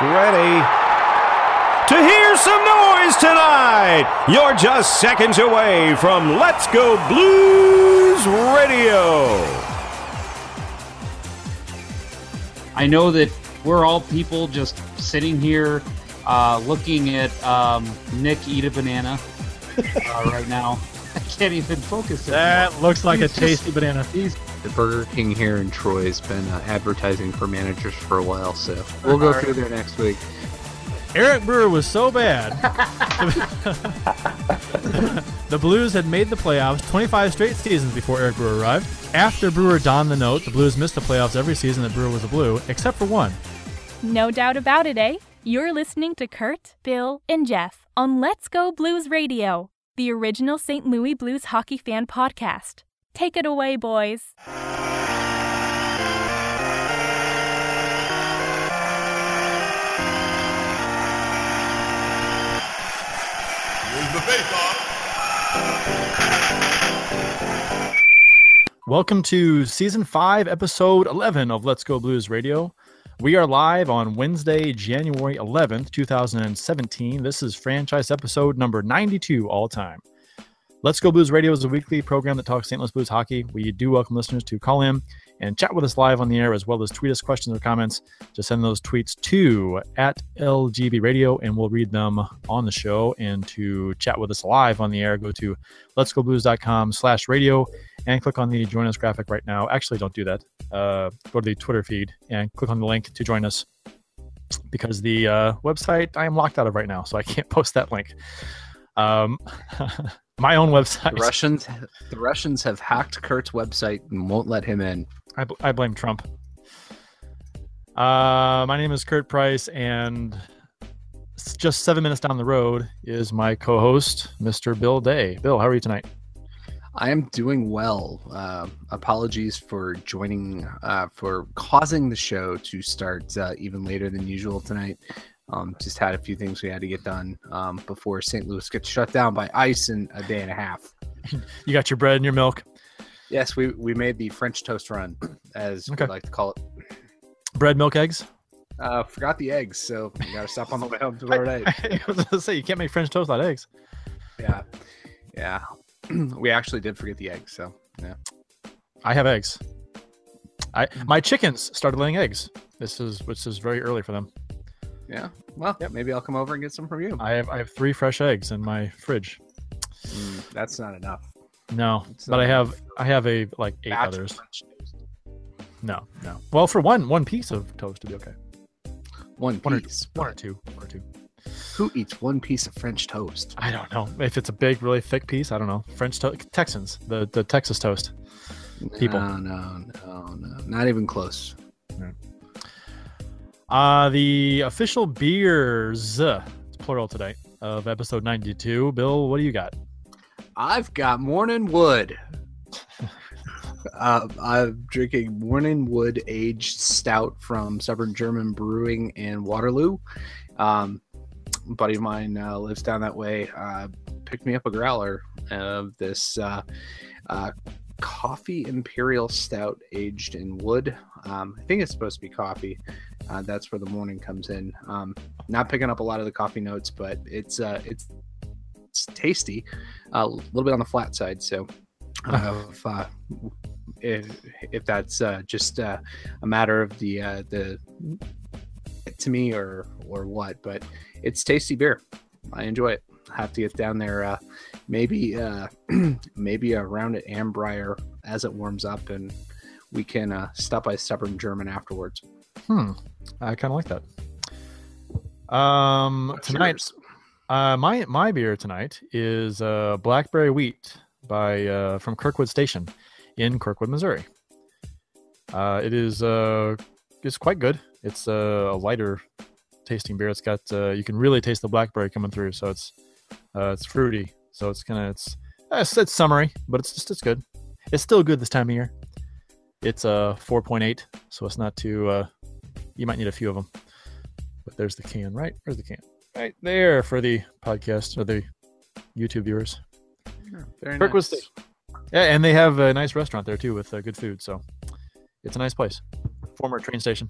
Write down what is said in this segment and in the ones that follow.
Get ready to hear some noise tonight. You're just seconds away from Let's Go Blues Radio. I know that we're all people just sitting here uh, looking at um, Nick eat a banana uh, right now. I can't even focus. anymore. That looks like He's a just- tasty banana. He's The Burger King here in Troy has been uh, advertising for managers for a while, so we'll go through there next week. Eric Brewer was so bad. the Blues had made the playoffs 25 straight seasons before Eric Brewer arrived. After Brewer donned the note, the Blues missed the playoffs every season that Brewer was a Blue, except for one. No doubt about it, eh? You're listening to Kurt, Bill, and Jeff on Let's Go Blues Radio, the original St. Louis Blues hockey fan podcast. Take it away, boys. Welcome to season 5, episode 11 of Let's Go Blues Radio. We are live on Wednesday, January 11th, 2017. This is franchise episode number 92 all time. Let's Go Blues Radio is a weekly program that talks St. Louis Blues hockey. We do welcome listeners to call in and chat with us live on the air as well as tweet us questions or comments. Just send those tweets to at LGB Radio and we'll read them on the show. And to chat with us live on the air, go to letsgoblues.com slash radio and click on the join us graphic right now. Actually, don't do that. Uh, go to the Twitter feed and click on the link to join us because the uh, website I am locked out of right now, so I can't post that link. Um, my own website. The Russians, the Russians have hacked Kurt's website and won't let him in. I, bl- I blame Trump. Uh, my name is Kurt Price, and just seven minutes down the road is my co-host, Mr. Bill Day. Bill, how are you tonight? I am doing well. Uh, apologies for joining, uh, for causing the show to start uh, even later than usual tonight. Um, just had a few things we had to get done um, before St. Louis gets shut down by ice in a day and a half. You got your bread and your milk, Yes, we, we made the French toast run, as Okay. we like to call it. bread, milk, eggs. Uh, forgot the eggs, so we got to stop on the way home tomorrow night. I was gonna say you can't make French toast without eggs. Yeah, yeah. we actually did forget the eggs, so yeah. I have eggs. I my chickens started laying eggs. This is which is very early for them. Yeah. Well, yeah. Maybe I'll come over and get some from you. I have I have three fresh eggs in my fridge. Mm, that's not enough. No, It's but not I have. I have a like eight others. French. No, no. Well, for one one piece of toast to be okay. One One or- piece. One or two, one or two. Who eats one piece of French toast? I don't know if it's a big, really thick piece. I don't know. French toast, Texans, the the Texas toast. People. No, no, no, no. Not even close. Uh the official beers, uh, it's plural today of episode ninety two. Bill, what do you got? I've got Morning Wood. uh, I'm drinking Morning Wood aged stout from Stubborn German Brewing in Waterloo. Um, buddy of mine uh, lives down that way. Uh, picked me up a growler of this uh, uh, coffee imperial stout aged in wood. Um, I think it's supposed to be coffee. Uh, that's where the morning comes in. Um, not picking up a lot of the coffee notes, but it's uh, it's it's tasty. Uh, a little bit on the flat side. So, uh, if, uh, if if that's uh, just uh, a matter of the uh, the to me or or what, but it's tasty beer. I enjoy it. Have to get down there. Uh, maybe uh, maybe around at Ambrier as it warms up, and we can uh, stop by Stubborn German afterwards. Hmm. I kind of like that. Um, What's tonight, yours? Uh, my my beer tonight is uh, Blackberry Wheat by uh, from Kirkwood Station in Kirkwood, Missouri. Uh, it is uh, it's quite good. It's uh, a lighter tasting beer. It's got you can really taste the blackberry coming through, so it's uh, it's fruity. So it's kind of it's it's, it's summery, but it's just it's good. It's still good this time of year. It's a uh, 4.8, so it's not too. You might need a few of them. But there's the can, right? Where's the can? Right there for the podcast or the YouTube viewers. Very Kirkwood nice. Station. Yeah, and they have a nice restaurant there too with uh, good food. So it's a nice place. Former train station.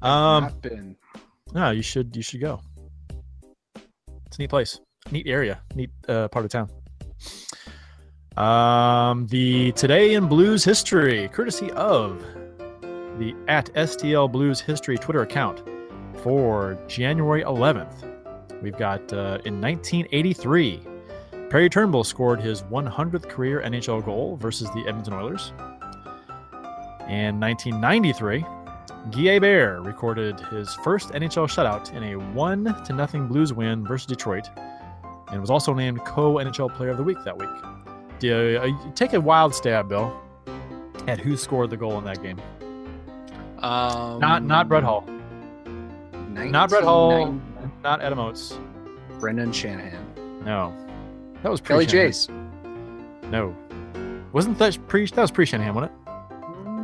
Um, Not been. no, you should you should go. It's a neat place, neat area, neat uh, part of town. Um, the today in blues history, courtesy of the at STL Blues History Twitter account for January 11th. We've got uh, in 1983, Perry Turnbull scored his 100th career NHL goal versus the Edmonton Oilers. In 1993, Guy Hebert recorded his first NHL shutout in a one to nothing Blues win versus Detroit, and was also named co NHL Player of the Week that week. Uh, take a wild stab, Bill, at who scored the goal in that game? Um, Not not Brett Hull, not Brett Hull, 1990 not Adam Oates. Brendan Shanahan. No, that was Kelly pre Jace. No, wasn't that pre? That was pre Shanahan, wasn't it?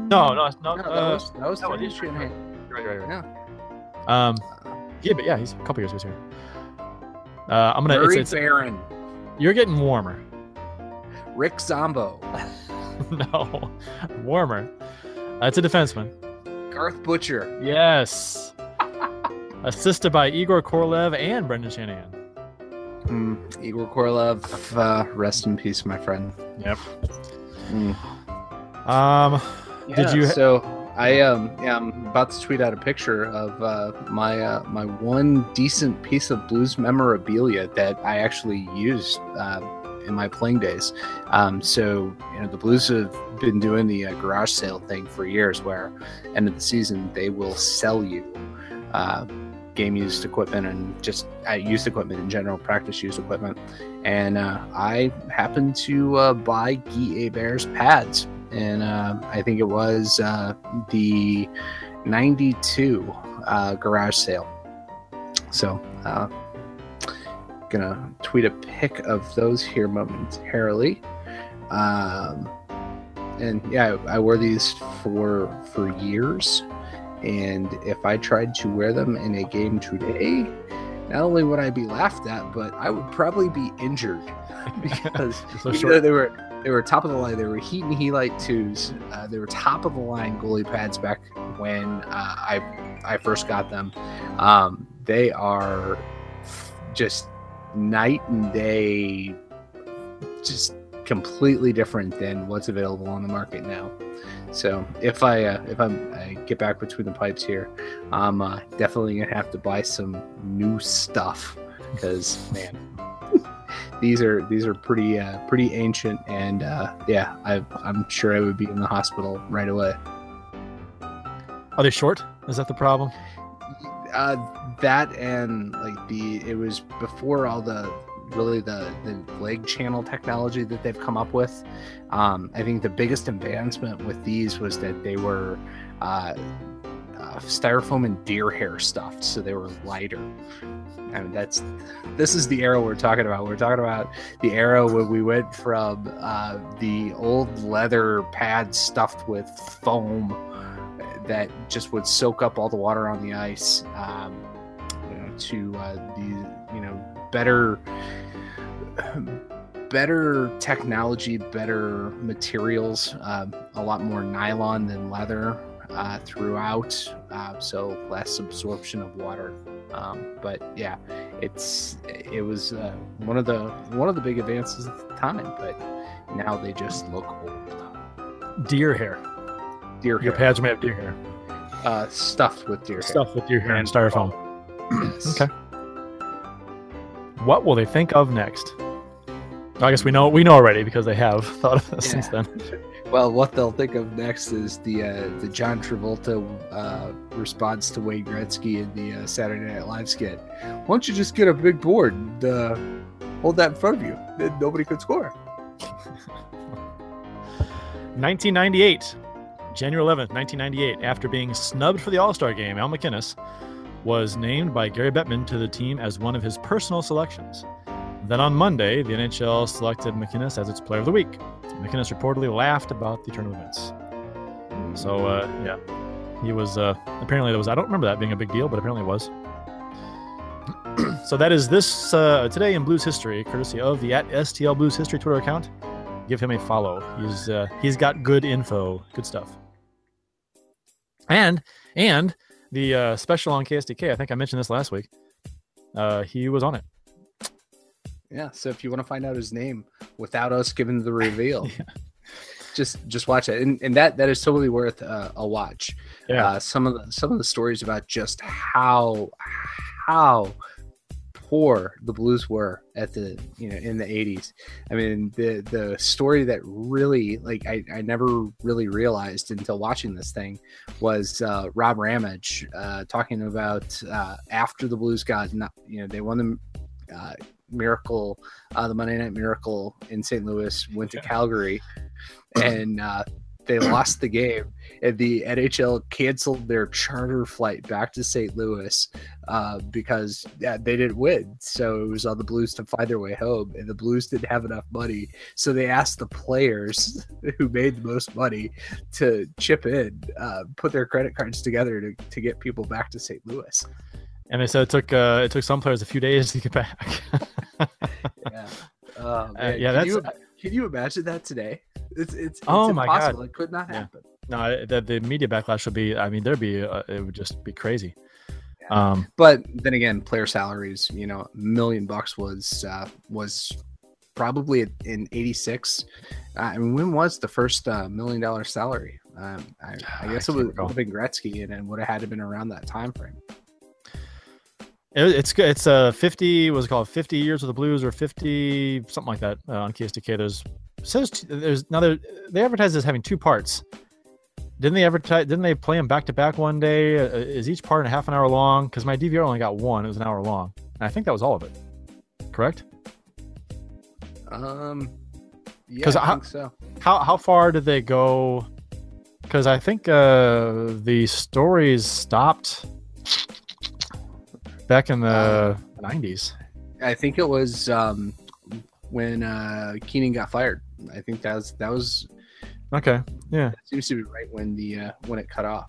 No, no, no. No, that uh, was that was that was- Shanahan. right, right, right. Yeah. Um, yeah, but yeah, he's a couple years ago here. Uh, I'm gonna. It's, Murray it's, Baron. you're getting warmer. Rick Zombo. no, warmer. That's a defenseman. Garth Butcher. Yes. Assisted by Igor Korolev and Brendan Shanahan. Mm, Igor Korolev. Uh, rest in peace, my friend. Yep. Mm. Um, Did you- So I um yeah I'm about to tweet out a picture of uh, my uh, my one decent piece of blues memorabilia that I actually used uh, in my playing days. Um, so you know the Blues have been doing the uh, garage sale thing for years, where end of the season they will sell you. Uh, game used equipment and just uh, used equipment in general, practice used equipment. And uh, I happened to uh, buy Guy Hebert's pads and uh, I think it was uh, the 92 uh, garage sale. So, uh, gonna tweet a pic of those here momentarily. Um, and yeah, I, I wore these for for years, and if I tried to wear them in a game today, not only would I be laughed at, but I would probably be injured because so short. though they were they were top of the line. They were Heaton Helite twos. Uh, they were top of the line goalie pads back when uh, I I first got them. Um, they are just night and day, just completely different than what's available on the market now. So if I uh, if I'm, I get back between the pipes here, I'm uh, definitely gonna have to buy some new stuff because man, these are these are pretty uh, pretty ancient and uh, yeah, I, I'm sure I would be in the hospital right away. Are they short? Is that the problem? Uh, that and like the it was before all the really the the leg channel technology that they've come up with. Um, I think the biggest advancement with these was that they were uh, uh, styrofoam and deer hair stuffed, so they were lighter. I mean, that's this is the era we're talking about. We're talking about the era where we went from uh, the old leather pads stuffed with foam that just would soak up all the water on the ice um, you know, to uh, the you know better better technology better materials um, a lot more nylon than leather uh, throughout uh, so less absorption of water um, but yeah it's it was uh, one of the one of the big advances at the time but now they just look old Deer hair. Deer Your hair pads may have deer hair. uh, stuffed with deer hair Stuff with deer hair and styrofoam. Yes. Okay. What will they think of next? I guess we know we know already because they have thought of this since then. Well, what they'll think of next is the uh, the John Travolta uh, response to Wayne Gretzky in the uh, Saturday Night Live skit. Why don't you just get a big board and uh, hold that in front of you? Then nobody could score. 1998, January 11th, 1998. After being snubbed for the All Star game, Al MacInnis was named by Gary Bettman to the team as one of his personal selections. Then on Monday, the NHL selected MacInnis as its Player of the Week. MacInnis reportedly laughed about the turn of events. So, uh, yeah, he was uh, apparently there was. I don't remember that being a big deal, but apparently it was. so that is this uh, today in Blues history, courtesy of the at STL Blues History Twitter account. Give him a follow. He's uh, he's got good info, good stuff. And and the uh, special on KSDK. I think I mentioned this last week. Uh, he was on it. Yeah. So if you want to find out his name without us giving the reveal, just just watch it, and, and that that is totally worth uh, a watch. Yeah. Uh, some of the some of the stories about just how how poor the Blues were at the you know in the 80s. I mean the the story that really like I, I never really realized until watching this thing was uh, Rob Ramage uh, talking about uh, after the Blues got not, you know they won the uh, Miracle uh, the Monday Night Miracle in St. Louis went to Calgary and uh, they lost the game and the NHL canceled their charter flight back to St. Louis uh, because yeah, they didn't win. So it was on the Blues to find their way home, and the Blues didn't have enough money. So they asked the players who made the most money to chip in, uh, put their credit cards together to, to get people back to St. Louis. And they said it took uh, it took some players a few days to get back. Yeah. Uh, yeah, can that's- you, can you imagine that today? It's it's, it's Oh my God. It could not Yeah. happen. no, the, the media backlash would be. I mean, there'd be. Uh, it would just be crazy. Yeah. Um, But then again, player salaries, you know, a million bucks was uh, was probably in '86. Uh, I mean, when was the first uh, million dollar salary? Um, I, I I guess it can't would have been Gretzky, and it would have had to been around that time frame. it, it's good. It's uh, 50. was it called? 50 years with the Blues or 50 something like that uh, on KSDK. There's says t- there's now they advertise as having two parts. Didn't they advertise? Didn't they play them back to back one day? Uh, is each part a half an hour long? Because my DVR only got one. It was an hour long, and I think that was all of it. Correct? Um, yeah, 'Cause I think so. How how far did they go? Because I think uh, the stories stopped back in the nineties. I think it was um, when uh, Keenan got fired. I think that was that was Okay. Yeah. that seems to be right when the uh, when it cut off.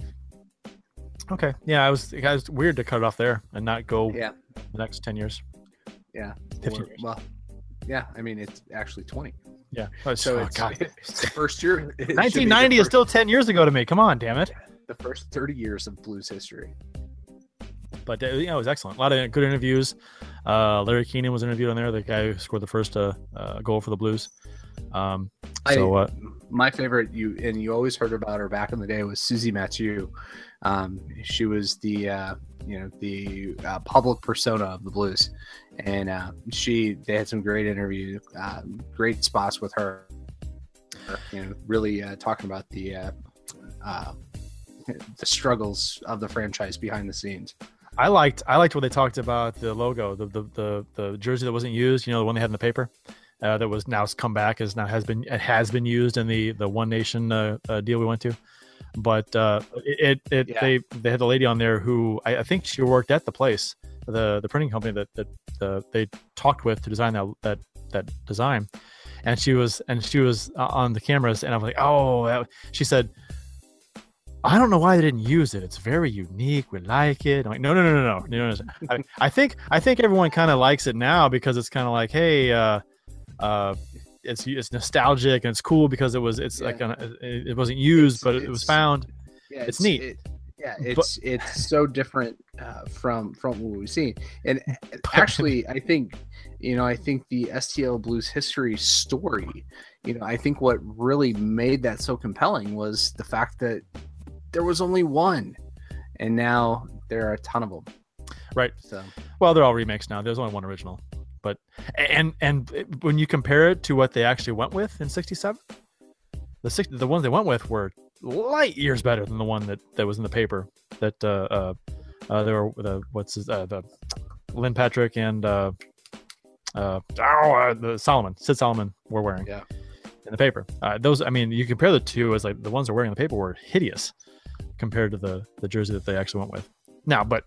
Okay. Yeah. I was. It was weird to cut it off there and not go Yeah, the next ten years. yeah. 15 Or- years. well, yeah. I mean, it's actually twenty. Yeah. Oh, So oh, it's, it's the first year. it should 1990 is still 10 years ago to me. Come on, damn it. the first 30 years of blues history. But uh, yeah, it was excellent. A lot of good interviews. Uh, Larry Keenan was interviewed on there, the guy who scored the first uh, uh, goal for the Blues. Um, so I, uh, my favorite, you and you always heard about her back in the day was Susie Mathieu. Um, she was the uh, you know the uh, public persona of the blues, and uh, she they had some great interview, uh, great spots with her. You know, really uh, talking about the uh, uh, the struggles of the franchise behind the scenes. I liked I liked when they talked about the logo, the the the, the jersey that wasn't used. You know, the one they had in the paper. Uh, that was now come back is now has been it has been used in the the One Nation uh, uh, deal we went to, but uh, it it, Yeah. they they had a lady on there who I, I think she worked at the place the the printing company that that uh, they talked with to design that that that design, and she was and she was uh, on the cameras and I was like oh she said. I don't know why they didn't use it. It's very unique. We like it. I'm like, no, no, no, no, no. I think I think everyone kind of likes it now because it's kind of like, hey, uh, uh, it's it's nostalgic and it's cool because it was it's like Yeah. an, it, it wasn't used, It's- but it was found. yeah, It's neat. it- yeah, it's it's so different uh, from from what we've seen, and actually, I think you know, I think the STL Blues history story, you know, I think what really made that so compelling was the fact that there was only one, and now there are a ton of them. Right. So Well, they're all remakes now. There's only one original, but and and when you compare it to what they actually went with in '67, the six the ones they went with were light years better than the one that that was in the paper that uh uh, uh there were the what's his, uh, the Lynn Patrick and uh uh, oh, uh the Solomon Sid Solomon were wearing Yeah. in the paper. Uh, those I mean you compare the two as like the ones they're wearing in the paper were hideous compared to the the jersey that they actually went with. Now, but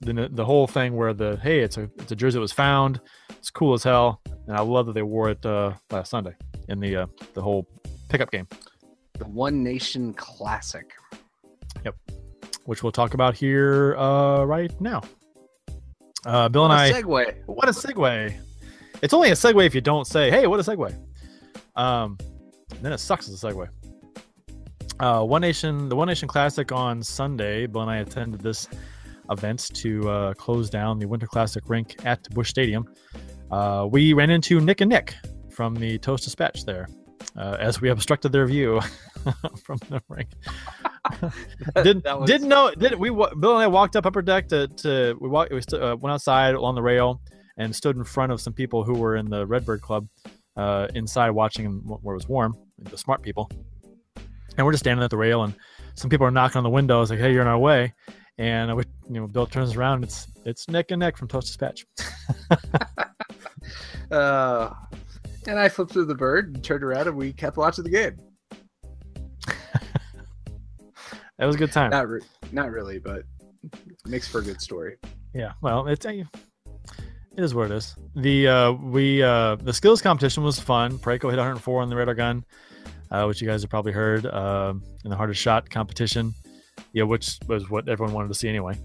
the the whole thing where the hey it's a it's a jersey that was found. It's cool as hell. And i love that they wore it uh last sunday in the uh the whole pickup game. The One Nation Classic. Yep, which we'll talk about here uh right now. Uh bill and What i a segue. what a segue. It's only a segue if you don't say hey what a segue. Um then it sucks as a segue. Uh, One Nation, the One Nation Classic on Sunday. Bill and I attended this event to uh, close down the Winter Classic rink at Busch Stadium. Uh, we ran into Nick and Nick from the Toast Dispatch there, uh, as we obstructed their view from the rink. didn't was- didn't know did we Bill and I walked up upper deck to, to we walked we st- uh, went outside along the rail and stood in front of some people who were in the Redbird Club uh, inside watching where it was warm the smart people and we're just standing at the rail and some people are knocking on the windows like hey you're in our way and we, you know Bill turns around it's it's Nick and neck from Toast Dispatch Uh, and I flipped through the bird and turned around and we kept watching the game. that was a good time Not re- not really, but makes for a good story. Yeah, well, it's a, it is what it is. The uh, we uh, the skills competition was fun. Parayko hit 104 on the radar gun, uh, which you guys have probably heard um in the hardest shot competition. Yeah, which was what everyone wanted to see anyway.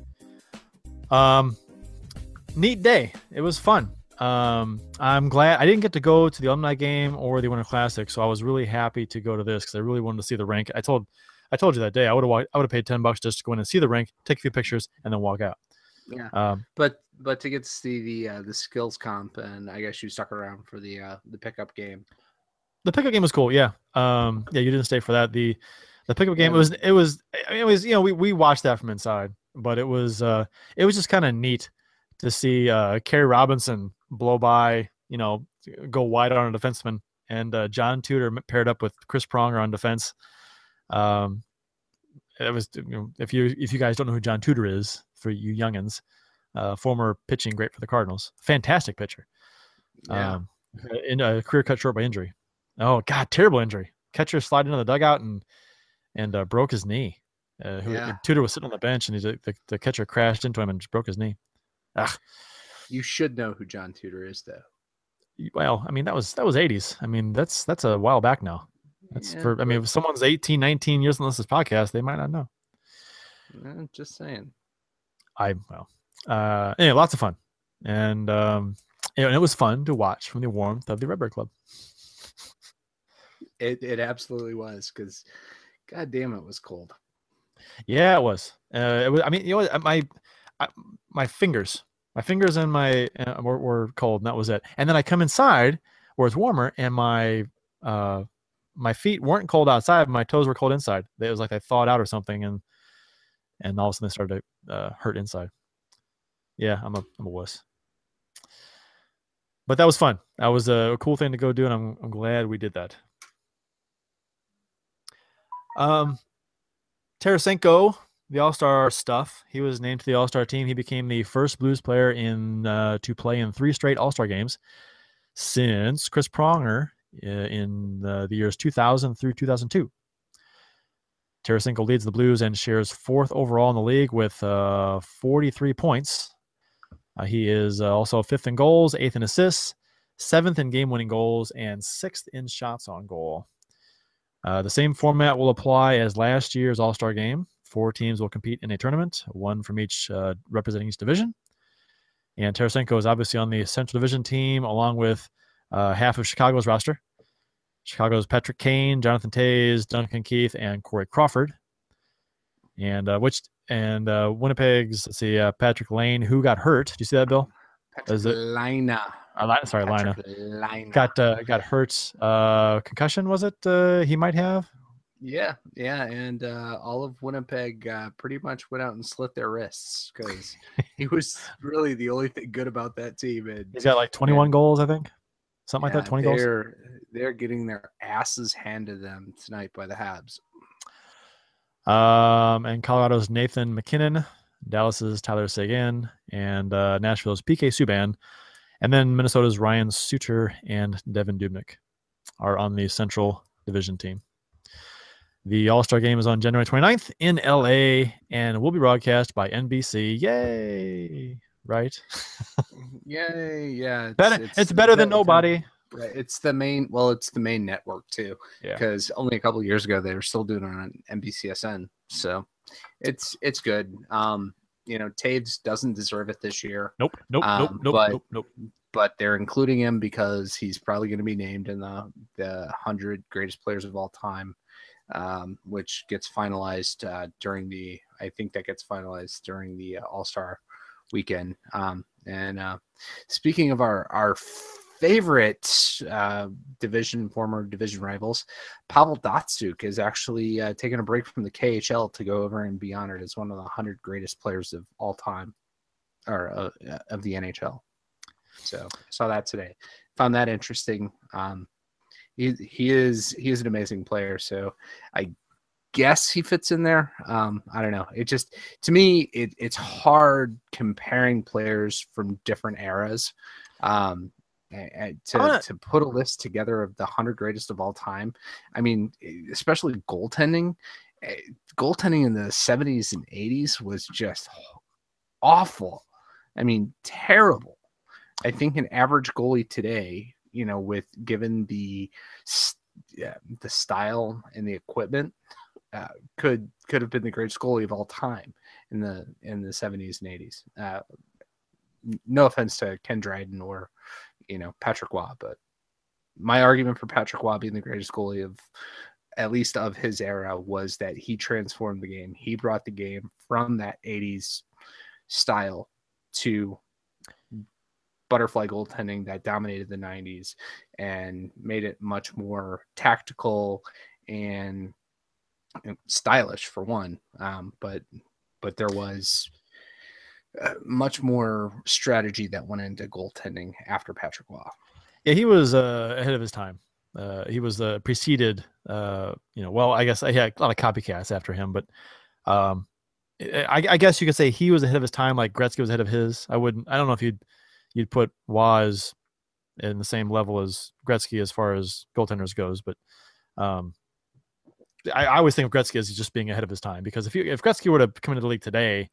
Um, neat day. It was fun. Um, I'm glad I didn't get to go to the alumni game or the Winter Classic, so I was really happy to go to this because I really wanted to see the rink. I told I told you that day I would have I would have paid ten bucks just to go in and see the rink, take a few pictures, and then walk out. Yeah. Um, But but to get to see the uh, the skills comp, and I guess you stuck around for the uh, the pickup game. the pickup game was cool. Yeah. Um, yeah, you didn't stay for that. The the pickup game Yeah. it was it was I mean, it was you know we we watched that from inside, but it was uh it was just kind of neat to see uh Kerry Robinson blow by, you know, go wide on a defenseman, and uh, John Tudor paired up with Chris Pronger on defense. Um, it was you know, if you if you guys don't know who John Tudor is for you youngins, uh, former pitching great for the Cardinals, fantastic pitcher Yeah. um, in a career cut short by injury. Oh God, terrible injury. Catcher slid into the dugout and and uh, broke his knee. Uh, who, Yeah. Tudor was sitting on the bench and he's, the, the catcher crashed into him and just broke his knee. Ah, you should know who John Tudor is, though. well, I mean that was that was 80s. I mean that's that's a while back now. That's Yeah, for I mean if someone's 18, 19 years to this podcast, they might not know. just saying. I well, uh, anyway, lots of fun, and um, you know, and it was fun to watch from the warmth of the Redbird Club. It it absolutely was because, god damn, it was cold. Yeah, it was. Uh, it was. I mean, you know, my I, my fingers, my fingers and my uh, were, were cold, and that was it. And then I come inside where it's warmer, and my uh my feet weren't cold outside, my toes were cold inside. It was like they thawed out or something, and and all of a sudden they started to uh, hurt inside. Yeah, I'm a I'm a wuss. But that was fun. That was a cool thing to go do, and I'm I'm glad we did that. Um, Tarasenko, the All Star stuff. He was named to the All Star team. He became the first Blues player in uh, to play in three straight All Star games since Chris Pronger uh, in uh, the years 2000 through 2002. Tarasenko leads the Blues and shares fourth overall in the league with uh, 43 points. Uh, he is uh, also fifth in goals, eighth in assists, seventh in game-winning goals, and sixth in shots on goal. Uh, the same format will apply as last year's All Star game. Four teams will compete in a tournament, one from each uh, representing each division. And Tarasenko is obviously on the Central Division team, along with uh, half of Chicago's roster. Chicago's Patrick Kane, Jonathan Toews, Duncan Keith, and Corey Crawford. And uh, which and uh, Winnipeg's let's see, uh, Patrick Lane, who got hurt. Do you see that, Bill? Patrick Lina. Uh, sorry, Lina Patrick Lina. got uh, got hurt. Uh, concussion was it? Uh, he might have. Yeah, yeah, and uh, all of Winnipeg uh, pretty much went out and slit their wrists because he was really the only thing good about that team. And He's got like 21 goals, I think, something like that. 20 goals. they're they're getting their asses handed them tonight by the Habs. Um, and Colorado's Nathan MacKinnon, Dallas's Tyler Seguin, and uh, Nashville's PK Subban, and then Minnesota's Ryan Suter and Devan Dubnyk are on the Central Division team. The All Star game is on January 29th in LA and will be broadcast by NBC. Yay! Right? Yay! Yeah, it's, better. It's, better than nobody. Right, It's the main. Well, it's the main network too. Yeah. Because only a couple of years ago they were still doing it on NBCSN. So it's it's good. Um, you know, Toews doesn't deserve it this year. Nope. Nope. nope. Um, Nope. but- Nope. Nope. but they're including him because he's probably going to be named in the the hundred greatest players of all time. um, which gets finalized uh, during the. I think that gets finalized during the uh, All Star weekend. Um, and uh, speaking of our our favorite uh, division, former division rivals, Pavel Datsyuk is actually uh, taking a break from the KHL to go over and be honored as one of the 100 greatest players of all time or uh, of the NHL. So saw that today. Found that interesting. Um, he, he is he is an amazing player. So I guess he fits in there. Um, I don't know. It just to me it, it's hard comparing players from different eras. Um, and to, wanna- put a list together of the 100 greatest of all time. I mean especially goaltending eh, goaltending in the 70s and 80s was just awful. I mean terrible. I think an average goalie today you know with given the yeah, the style and the equipment uh, could could have been the greatest goalie of all time in the in the 70s and 80s uh, no offense to ken dryden or you know Patrick Roy, but my argument for Patrick Roy being the greatest goalie of at least of his era was that he transformed the game. He brought the game from that 80s style to butterfly goaltending that dominated the 90s and made it much more tactical and stylish for one. Um, but but there was uh, much more strategy that went into goaltending after Patrick Roy. Yeah, he was uh, ahead of his time. Uh, he was uh, preceded, uh, you know, well, I guess I had a lot of copycats after him, but um, I, I guess you could say he was ahead of his time, like Gretzky was ahead of his. I wouldn't, I don't know if you'd you'd put Waz in the same level as Gretzky as far as goaltenders goes, but um, I, I always think of Gretzky as just being ahead of his time because if you if Gretzky were to come into the league today,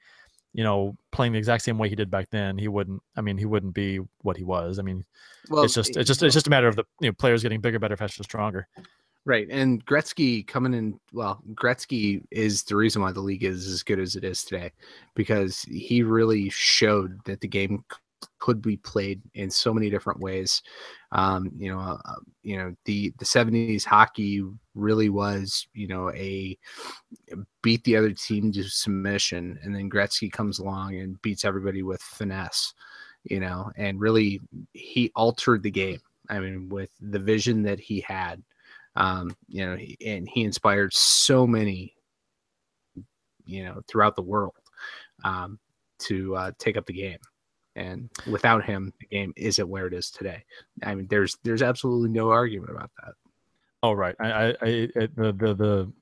you know, playing the exact same way he did back then, he wouldn't. I mean, he wouldn't be what he was. I mean, Well, it's just it's just it's just a matter of the you know players getting bigger, better, faster, stronger. right. And Gretzky coming in. Well, Gretzky is the reason why the league is as good as it is today, because he really showed that the game could be played in so many different ways. Um, you know, uh, you know the the '70s hockey really was you know a beat the other team to submission, and then Gretzky comes along and beats everybody with finesse. You know, and really he altered the game. I mean, with the vision that he had, um, you know, and he inspired so many, you know, throughout the world um, to uh, take up the game. And without him, the game isn't where it is today. I mean, there's there's absolutely no argument about that. Oh right, I, I, I the the the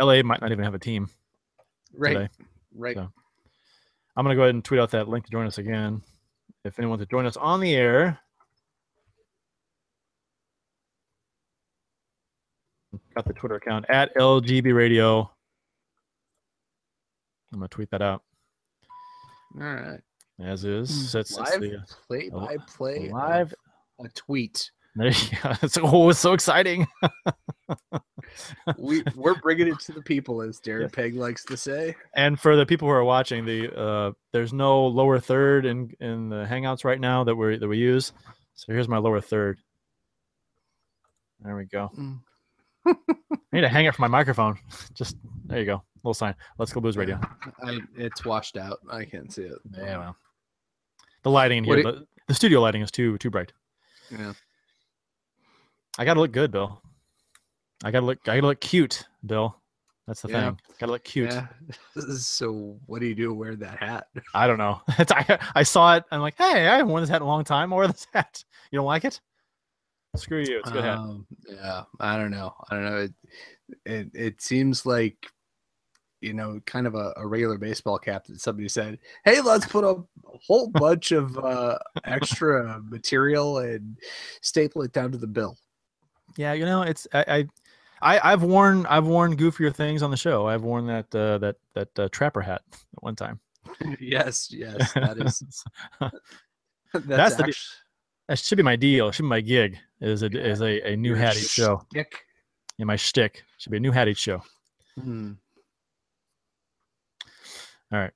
LA might not even have a team today. right. So. I'm gonna go ahead and tweet out that link to join us again. If anyone wants to join us on the air, got the Twitter account at LGB Radio. I'm gonna tweet that out All right. As is. So it's, it's Live the, play a- by play live. a tweet. There you go. It's, oh, it's so exciting. We we're bringing it to the people, as Darren Pang likes to say. And for the people who are watching, the uh, there's no lower third in in the Hangouts right now that we that we use. So here's my lower third. There we go. Mm. I need to hang it from my microphone. Just there you go. Little sign. Let's go Blues Radio. I, it's washed out. I can't see it. Yeah, well. The lighting in here, the, the studio lighting is too too bright. Yeah. I gotta look good, Bill. I gotta look. I gotta look cute, Bill. That's the Yeah. thing. Gotta look cute. Yeah. So what do you do? Wear that hat? I don't know. It's, I, I saw it. I'm like, hey, I haven't worn this hat in a long time. I wear this hat. You don't like it? Screw you. It's good hat. Um, yeah, I don't know. I don't know. It it, it seems like you know, kind of a, a regular baseball cap that somebody said, "Hey, let's put a, a whole bunch of uh, extra material and staple it down to the bill." Yeah, you know, it's I, I, I I've worn I've worn goofier things on the show. I've worn that uh, that that uh, trapper hat at one time. yes, yes, that is that's, That's the- that should be my deal. Should be my gig. Is a is a, a new your hat each show. Yeah, my shtick should be a new hat each show. Hmm. All right.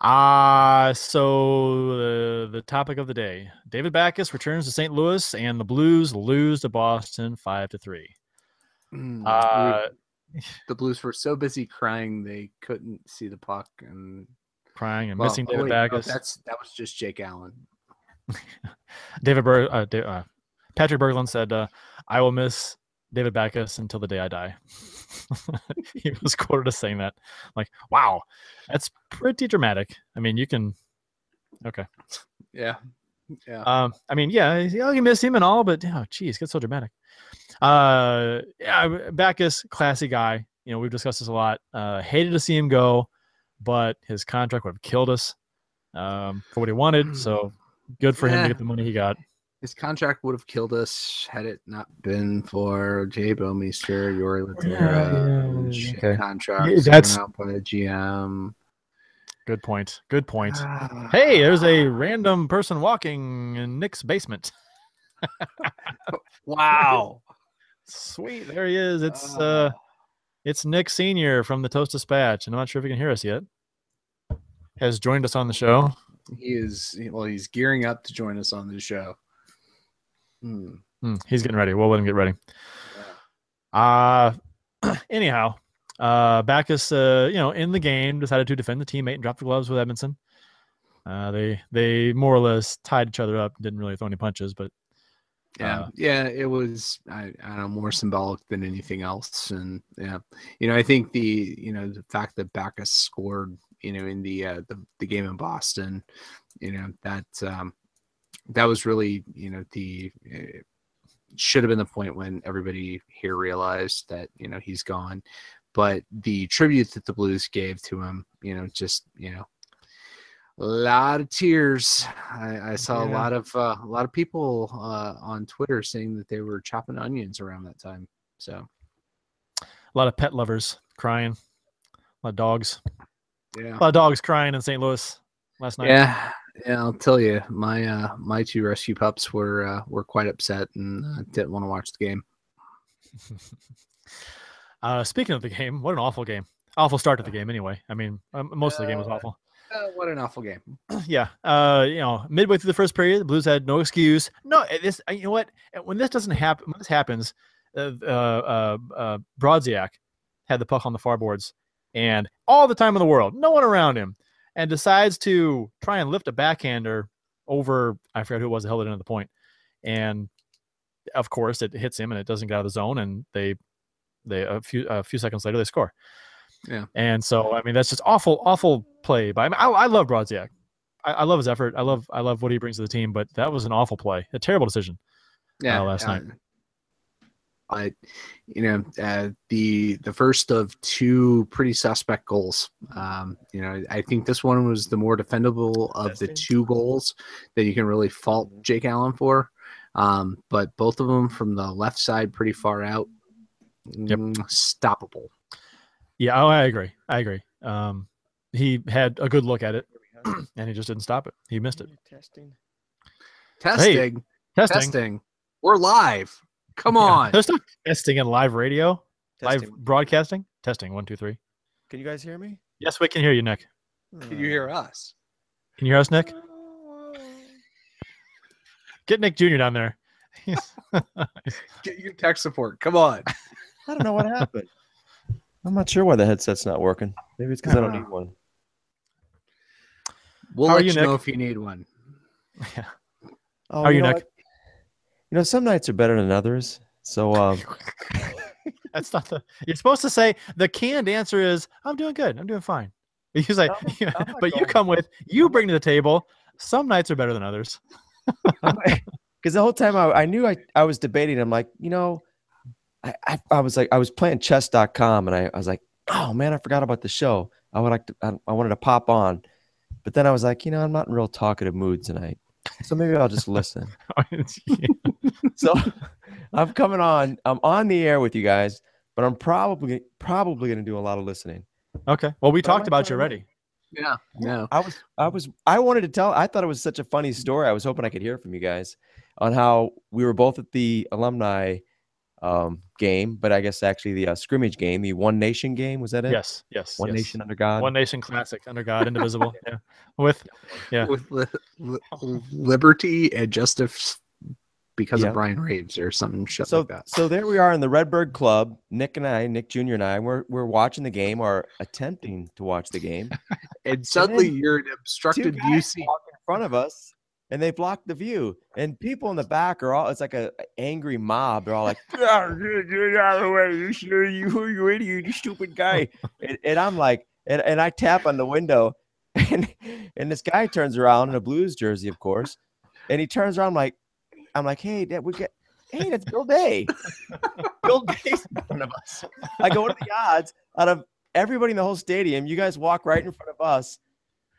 Uh so the the topic of the day. David Backes returns to St. Louis and the Blues lose to Boston 5 to 3. Hmm. Uh the Blues were so busy crying they couldn't see the puck and crying and well, missing oh, David wait, no, Backes. that's that was just Jake Allen. David Ber- uh, Da- uh, Patrick Berglund said, uh, "I will miss David Backes until the day I die." he was quoted as saying that. Like, wow, that's pretty dramatic. I mean, you can. Okay. Yeah, yeah. Um, I mean, yeah, you you miss him and all, but oh, geez, gets so dramatic. Uh, yeah, Backes, classy guy. You know, we've discussed this a lot. Uh, hated to see him go, but his contract would have killed us um, for what he wanted. So good for him to get the money he got. His contract would have killed us had it not been for Jay Bouwmeester, Jori Lehtera, yeah, shit okay. contracts Yeah, that's- out by the GM. Good point. Good point. Ah. Hey, there's a random person walking in Nick's basement. wow. Sweet, there he is. It's uh, it's Nick Senior from the Toast Dispatch, and I'm not sure if he can hear us yet. Has joined us on the show. he is well. He's gearing up to join us on the show. Hmm. Hmm, he's getting ready. We'll let him get ready. Uh anyhow, uh Backes uh, you know, in the game decided to defend the teammate and drop the gloves with Edmundson. Uh they they more or less tied each other up, didn't really throw any punches, but Yeah, Uh, yeah, it was I, I don't know more symbolic than anything else, and yeah, you know I think the you know the fact that Backes scored you know in the uh, the, the game in Boston, you know that um, that was really you know the uh, should have been the point when everybody here realized that you know he's gone, but the tribute that the Blues gave to him, you know, just you know a lot of tears. I, I saw a lot of uh, a lot of people uh, on Twitter saying that they were chopping onions around that time. So a lot of pet lovers crying. A lot of dogs. yeah, A lot of dogs crying in St. Louis last night. yeah, yeah. I'll tell you, my uh, my two rescue pups were uh, were quite upset and uh, didn't want to watch the game. Uh speaking of the game, what an awful game. Awful start to the game anyway. I mean, um, most of the game was Uh, awful. Uh, what an awful game! yeah. Uh, you know, midway through the first period, the Blues had no excuse. No, eh, this. uh, You know what? When this doesn't happen, when this happens, uh, uh, uh, uh, Brodziak had the puck on the far boards, and all the time in the world, no one around him, and decides to try and lift a backhander over. I forget who it was that held it into the point, and of course, it hits him and it doesn't get out of the zone, and they, they a few a few seconds later they score. Yeah. And so, I mean, that's just awful, awful play. But I, mean, I, I love Brodziak. I, I love his effort. I love, I love what he brings to the team. But that was an awful play, a terrible decision. Uh, yeah, last night. But you know, uh, the the first of two pretty suspect goals. Um, you know, I think this one was the more defendable of the two goals that you can really fault Jake Allen for. Um, but both of them from the left side, pretty far out. Yep. Mm, stoppable. Yeah, oh, I agree. I agree. Um, he had a good look at it, and he just didn't stop it. He missed it. Testing. Testing, Testing. testing. We're live. Come Yeah. on. There's no testing in live radio, live broadcasting. Testing. One, two, three. Can you guys hear me? Yes, we can hear you, Nick. Can you hear hmm. us? Can you hear us, Nick? Get Nick Jr. down there. Get your tech support. Come on. I don't know what happened. I'm not sure why the headset's not working. Maybe it's because I don't need one. We'll How are let you, you, know if you need one. Oh, How are you, know Nick? You know, some nights are better than others. So, um, That's not the. You're supposed to say the canned answer is I'm doing good. I'm doing fine. You say, but you come with you bring to the table. Some nights are better than others. because the whole time I, I knew I, I was debating. I'm like, you know, I, I, I was like, I was playing chess.com and I, I was like, oh man, I forgot about the show. I would like to, I, I wanted to pop on, but then I was like, you know, I'm not in real talkative mood tonight. So maybe I'll just listen. So I'm coming on, I'm on the air with you guys, but I'm probably, probably going to do a lot of listening. okay. Well, we But talked about you already. Yeah. No. I was, I was, I wanted to tell. I thought it was such a funny story. I was hoping I could hear from you guys on how we were both at the alumni um, game, but I guess actually the uh, scrimmage game, the One Nation game, was that it? Yes. Yes. One yes. Nation under God. One Nation Classic under God, indivisible. yeah. With Yeah. With li- li- liberty and justice because Yeah. of Brian Raves or something shit so like that. so there we are in the Redbird Club. Nick and I, Nick Jr. and I, we're we're watching the game or attempting to watch the game. And suddenly then you're an obstructed view guys seat. in front of us, and they block the view. And people in the back are all it's like a, a angry mob. They're all like, "Ah, get get out of the way! You sure you you idiot, you stupid guy!" and, and I'm like, and, and I tap on the window, and and this guy turns around in a Blues jersey, of course, and he turns around I'm like, I'm like, hey, Dad, we get. Hey, that's Bill Day. Bill Day's in front of us. I go, what are the odds out of everybody in the whole stadium? You guys walk right in front of us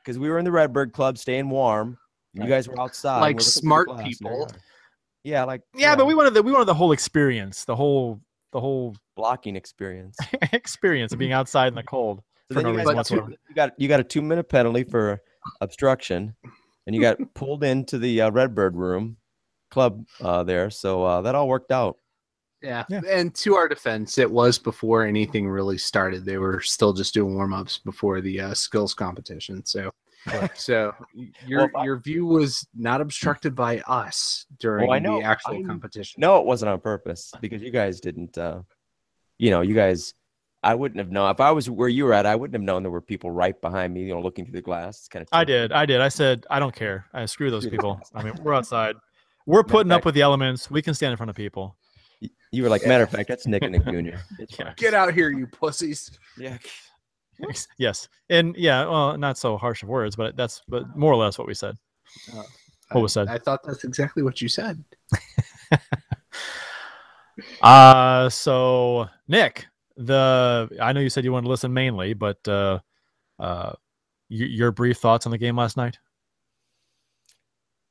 because we were in the Redbird Club staying warm. You guys were outside. Like we're looking through the smart glass, and there you people. are. Yeah, like Yeah, but we wanted the we wanted the whole experience, the whole the whole blocking experience. experience of being outside in the cold. So For no you, reason guys got two- whatsoever. you got you got a two minute penalty for obstruction, and you got pulled into the uh, Redbird room club uh, there. So uh, that all worked out. Yeah. Yeah. And to our defense, it was before anything really started. They were still just doing warm ups before the uh, skills competition. So, so your Well, if I- your view was not obstructed by us during I know. the actual I- competition. No, it wasn't on purpose because you guys didn't. Uh, you know, you guys. I wouldn't have known if I was where you were at. I wouldn't have known there were people right behind me. You know, looking through the glass. It's kind of. I did, I did. I said I don't care. I screw those people. I mean, we're outside. We're putting up fact- with the elements. We can stand in front of people. You were like, matter of fact, that's Nick and Nick Jr. Yeah. Get out here, you pussies. Yeah. yes, and yeah, well, not so harsh of words, but that's but more or less what we said. What was I, said? I thought that's exactly what you said. Uh so Nick, the I know you said you wanted to listen mainly, but uh, uh, y- your brief thoughts on the game last night.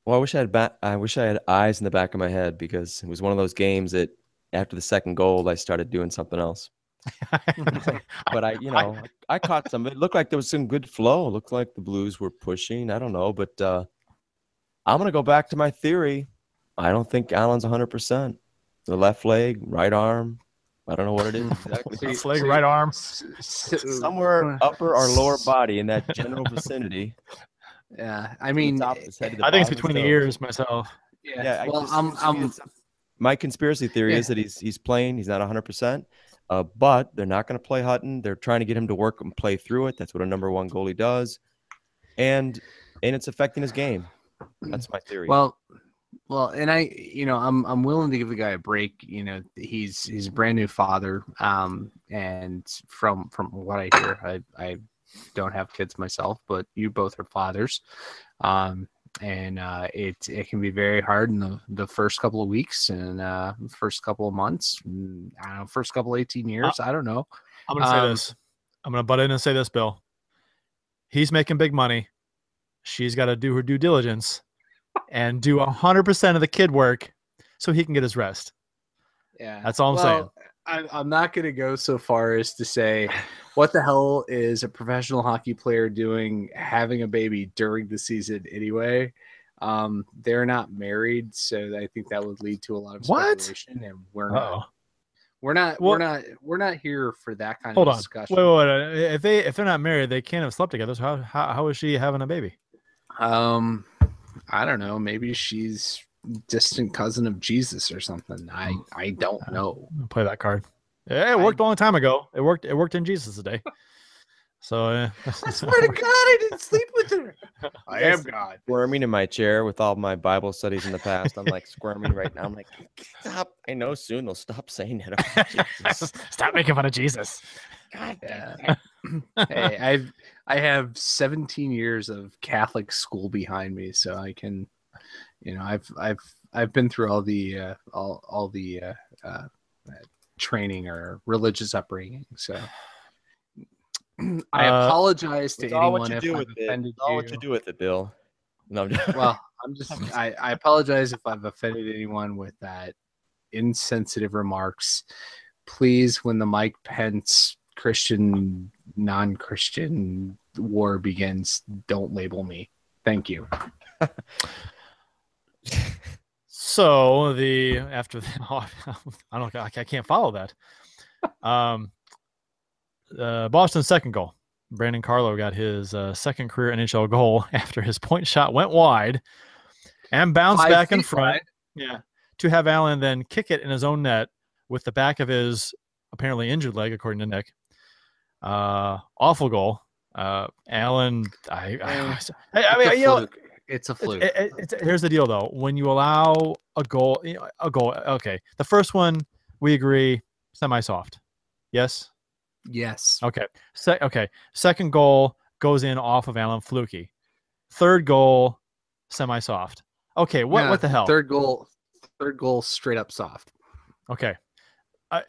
Well, I wish I had ba- I wish I had eyes in the back of my head because it was one of those games that after the second goal I started doing something else. But I, you know, I caught some. It looked like there was some good flow. It looked like the Blues were pushing. I don't know, but uh, I'm gonna go back to my theory. I don't think Allen's 100. percent The left leg, right arm. I don't know what it is exactly. Left leg, right arm. S- s- Somewhere upper or lower body in that general vicinity. Yeah, I mean, top of his head to the I think it's bottom of his between the ears myself. yeah. Yeah, well, just- I'm, I'm, my conspiracy theory Yeah. is that he's he's playing. He's not 100, percent uh, but they're not going to play Hutton. They're trying to get him to work and play through it. That's what a number one goalie does, and and it's affecting his game. That's my theory. Well, well, and I, you know, I'm I'm willing to give the guy a break. You know, he's he's a brand new father, um, and from from what I hear, I I don't have kids myself, but you both are fathers, um, and uh, it it can be very hard in the the first couple of weeks and uh, first couple of months. I don't know, first couple of eighteen years. I don't know. I'm gonna say Um, this. I'm gonna butt in and say this, Bill. He's making big money. She's got to do her due diligence and do hundred percent of the kid work so he can get his rest. Yeah, That's all I'm saying. I, I'm not going to go so far as to say, what the hell is a professional hockey player doing having a baby during the season anyway? Um, they're not married, so I think that would lead to a lot of speculation, What? and we're Oh, not. We're not. Well- we're not. We're not here for that kind hold of on. Wait, discussion. wait, wait. If they if they're not married, they can't have slept together. So how how, how is she having a baby? Um, I don't know. Maybe she's distant cousin of Jesus or something. I I don't know. I'll play that card. Yeah, it worked a long time ago. It worked. It worked in Jesus' day. So uh, I swear to God, I didn't sleep with her. I am God. squirming in my chair with all my Bible studies in the past. I'm like squirming right now. I'm like, stop. I know soon they'll stop saying it. about Jesus. Stop making fun of Jesus. Yeah. hey, I've I have 17 years of Catholic school behind me, so I can, you know, I've I've I've been through all the uh, all all the uh, uh, training or religious upbringing. So I Uh, apologize to anyone you if I've offended It's all you. what you do with it, Bill. No, I'm just- Well, I'm just I, I apologize if I've offended anyone with that insensitive remarks. Please, when the Mike Pence Christian non-Christian war begins, don't label me. Thank you. So the after the, oh, I don't I can't follow that. Um, uh, Boston's second goal. Brandon Carlo got his uh, second career NHL goal after his point shot went wide and bounced Five back in front. wide. Yeah, to have Allen then kick it in his own net with the back of his apparently injured leg, according to Nick. Uh, awful goal. Uh, Allen, I, I, I, I mean, you know. It's a fluke. it- it- it's- here's the deal though. When you allow a goal, you know, a goal, okay. The first one, we agree, semi-soft. Yes. yes. Okay. Se- okay. Second goal goes in off of Allen Fluky. Third goal, semi-soft. Okay. What? Yeah, what the hell? Third goal. Third goal, straight up soft. Okay. Uh,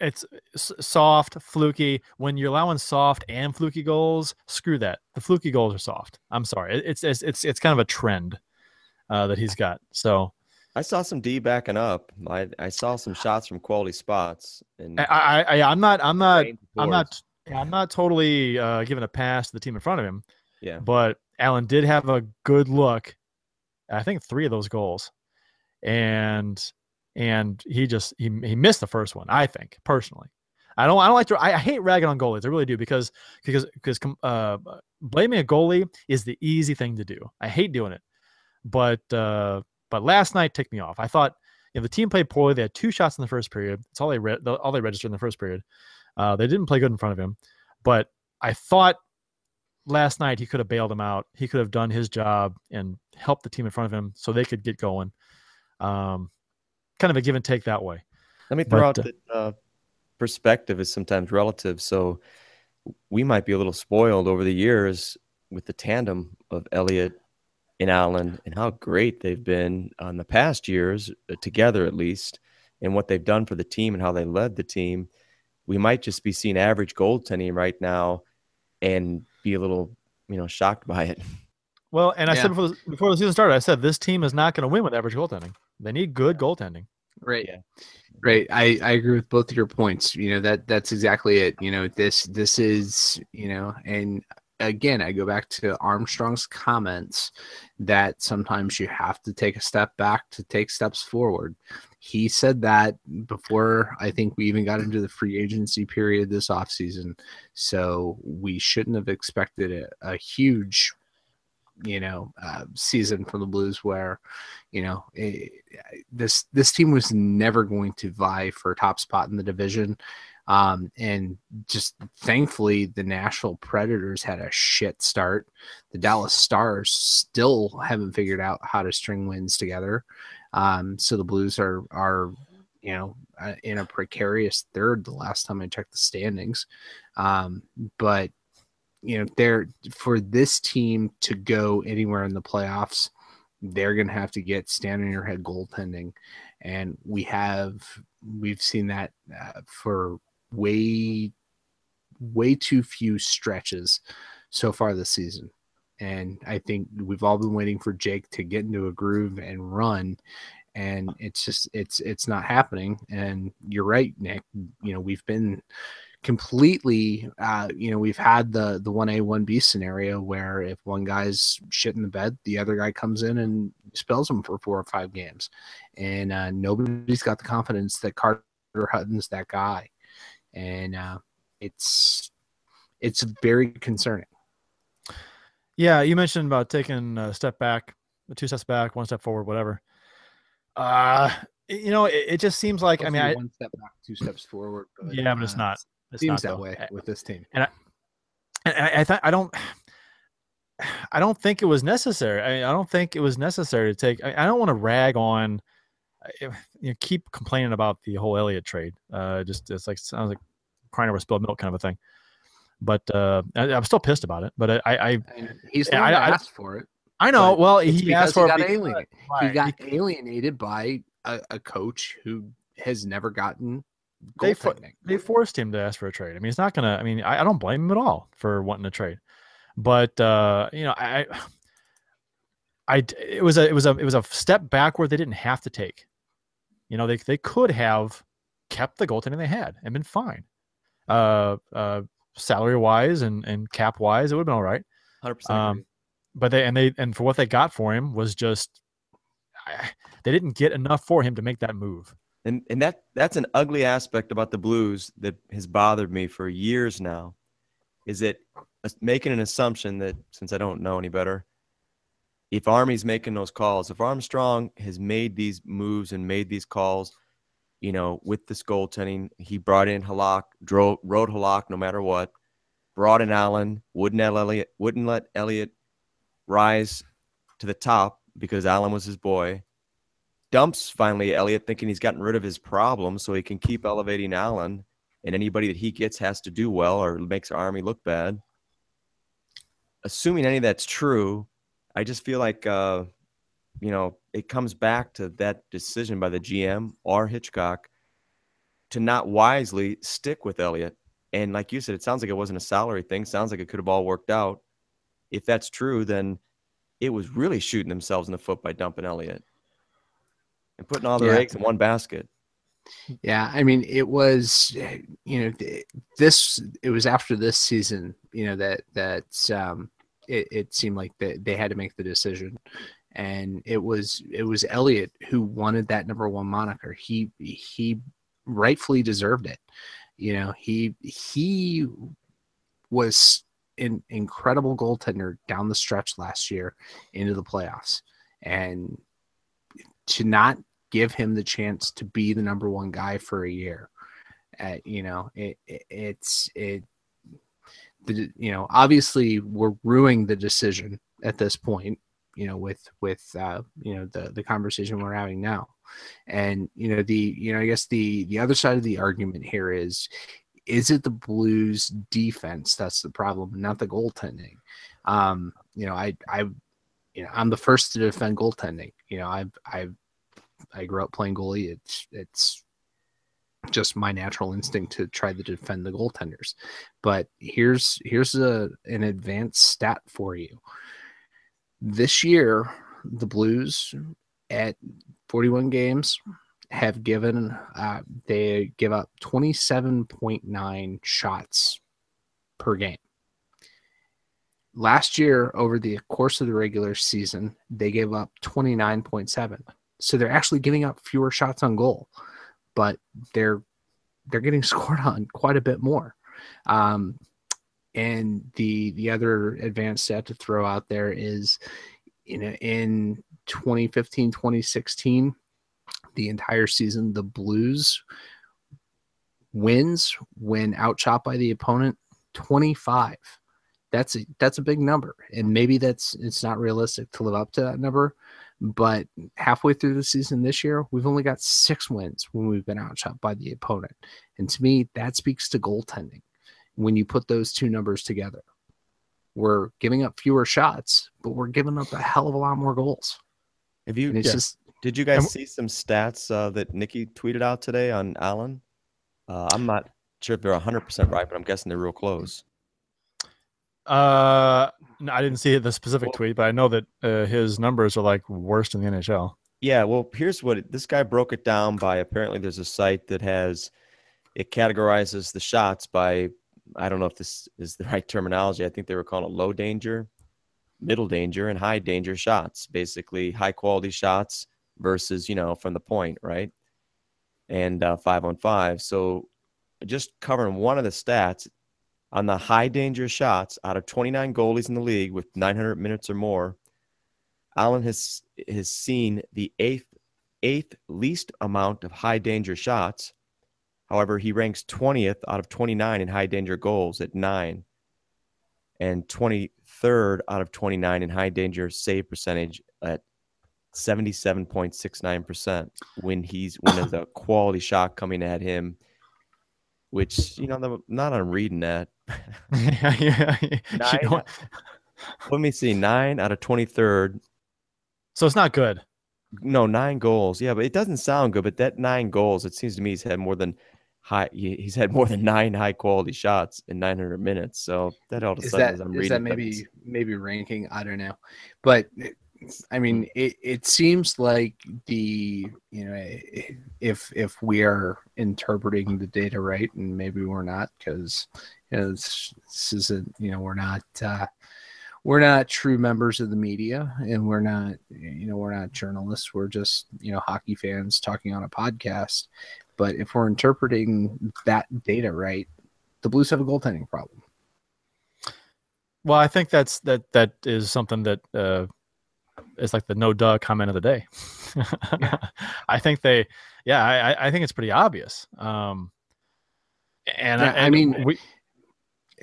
it's soft, fluky. When you're allowing soft and fluky goals, screw that. The fluky goals are soft. I'm sorry. It's it's it's, it's kind of a trend uh, that he's got. So I saw some D backing up. I, I saw some shots from quality spots. And I, I, I I'm not I'm not I'm not I'm not totally uh, giving a pass to the team in front of him. Yeah. But Allen did have a good look. I think three of those goals, and and he just he he missed the first one. I think personally, I don't I don't like to I, I hate ragging on goalies. I really do because because because uh, blaming a goalie is the easy thing to do. I hate doing it, but uh, but last night ticked me off. I thought know, the team played poorly. They had two shots in the first period. That's all they re- all they registered in the first period. Uh, they didn't play good in front of him, but I thought last night he could have bailed them out. He could have done his job and helped the team in front of him so they could get going. Um, kind of a give and take that way. Let me throw But, out uh, that uh, perspective is sometimes relative. So we might be a little spoiled over the years with the tandem of Elliott and Allen and how great they've been on the past years uh, together, at least, and what they've done for the team and how they led the team. We might just be seeing average goaltending right now and be a little, you know, shocked by it. Well, and I Yeah. said before before the season started, I said this team is not going to win with average goaltending. They need good goaltending. Right. Yeah. Right. I, I agree with both of your points. You know, that that's exactly it. You know, this this is, you know, and again, I go back to Armstrong's comments that sometimes you have to take a step back to take steps forward. He said that before I think we even got into the free agency period this offseason. So we shouldn't have expected a, a huge, you know, uh, season from the Blues where, you know, eh, this this team was never going to vie for top spot in the division. Um, and just thankfully, the Nashville Predators had a shit start. The Dallas Stars still haven't figured out how to string wins together. Um, so the Blues are are you know uh, in a precarious third. The last time I checked the standings, um, but you know they're for this team to go anywhere in the playoffs they're going to have to get stand on your head goaltending. And we have we've seen that uh, for way way too few stretches so far this season. And i think we've all been waiting for jake to get into a groove and run and it's just it's it's not happening. And you're right nick you know we've been completely uh you know we've had the the 1a 1b scenario where if one guy's shit in the bed the other guy comes in and spells him for four or five games and uh nobody's got the confidence that carter hutton's that guy and uh it's it's very concerning Yeah, you mentioned about taking a step back, two steps back, one step forward, whatever. Uh, you know, it, it just seems like I mean, I, one step back two steps forward yeah, but it's uh, not. It's seems not, that way I- with this team and I, and I, th- I don't I don't think it was necessary. I, I don't think it was necessary to take. I, I don't want to rag on. You know, keep complaining about the whole Elliott trade. Uh, just it's like sounds like crying over spilled milk kind of a thing. But uh, I, I'm still pissed about it. But I, I, he's I- asked for it I know. Well, he asked for he it got because- alienated. right, he got alienated by a, a coach who has never gotten They they forced him to ask for a trade. I mean, he's not gonna. I mean, I, I don't blame him at all for wanting to trade, but uh, you know, I, I, it was a, it was a, it was a step backward. They didn't have to take. You know, they they could have kept the goaltending they had and been fine. Uh, uh, salary wise and and cap wise, it would have been all right. 100% Um, agree. but they and they and for what they got for him was just, I, they didn't get enough for him to make that move. And and that that's an ugly aspect about the Blues that has bothered me for years now, is that uh, making an assumption that since I don't know any better, if Army's making those calls, if Armstrong has made these moves and made these calls, you know, with this goaltending, he brought in Halak, drove, rode Halak no matter what, brought in Allen, wouldn't let elliott wouldn't let elliott rise to the top because Allen was his boy. Dumps finally Elliott thinking he's gotten rid of his problem so he can keep elevating Allen, and anybody that he gets has to do well or makes our Army look bad. Assuming any of that's true, I just feel like uh, you know it comes back to that decision by the GM or Hitchcock to not wisely stick with Elliott. And like you said, it sounds like it wasn't a salary thing. Sounds like it could have all worked out. If that's true, then it was really shooting themselves in the foot by dumping Elliott and putting all their Yeah. eggs in one basket. Yeah, I mean, it was, you know, this. It was after this season, you know, that that um, it, it seemed like that they had to make the decision, and it was it was Elliott who wanted that number one moniker. He he rightfully deserved it. You know, he he was an incredible goaltender down the stretch last year into the playoffs, and to not give him the chance to be the number one guy for a year. Uh, you know, it, it it's it. The, you know, obviously we're ruining the decision at this point. You know, with with uh, you know the the conversation we're having now, and you know the you know I guess the the other side of the argument here is, is it the Blues defense that's the problem, not the goaltending? Um, you know, I I you know I'm the first to defend goaltending. You know, I've I've I grew up playing goalie. It's it's just my natural instinct to try to defend the goaltenders. But here's here's a an advanced stat for you. This year, the Blues at 41 games have given uh, they give up 27.9 shots per game. Last year, over the course of the regular season, they gave up 29.7 so they're actually giving up fewer shots on goal, but they're they're getting scored on quite a bit more. Um, and the the other advanced stat to throw out there is, you know, in 2015, 2016, the entire season, the Blues wins when outshot by the opponent 25. That's a that's a big number, and maybe that's it's not realistic to live up to that number but halfway through the season this year, we've only got six wins when we've been outshot by the opponent. And to me, that speaks to goaltending. When you put those two numbers together, we're giving up fewer shots, but we're giving up a hell of a lot more goals. Have you it's Yeah. just did you guys see some stats uh, that Nikki tweeted out today on Allen? Uh, I'm not sure if they're 100% right, but I'm guessing they're real close. Uh, no, I didn't see the specific Well- tweet, but I know that uh, his numbers are like worst in the NHL. Yeah, well, here's what it, this guy broke it down by. Apparently, there's a site that has it categorizes the shots by. I don't know if this is the right terminology. I think they were calling it low danger, middle danger, and high danger shots. Basically, high quality shots versus you know from the point, right? And uh, five on five. So, just covering one of the stats on the high danger shots out of 29 goalies in the league with 900 minutes or more, Allen has has seen the eighth eighth least amount of high danger shots. However, he ranks 20th out of 29 in high danger goals at nine, and 23rd out of 29 in high danger save percentage at 77.69% when he's one of the quality shot coming at him. Which you know, the, not on reading that. yeah, yeah. You Nine. know? Let me see, nine out of 23rd So it's not good. No, nine goals. Yeah, but it doesn't sound good. But that nine goals, it seems to me he's had more than high. he- He's had more than nine high quality shots in 900 minutes. So that all of a is sudden, that as I'm is reading, that maybe that's- maybe ranking? I don't know, but eh, I mean, it, it seems like the you know if if we are interpreting the data right, and maybe we're not because you know, this, this isn't you know we're not uh, we're not true members of the media, and we're not you know we're not journalists. We're just you know hockey fans talking on a podcast. But if we're interpreting that data right, the Blues have a goaltending problem. Well, I think that's that that is something that uh, it's like the no duh comment of the day. I think they, yeah, I, I think it's pretty obvious. Um, and, Yeah, I, I mean, we,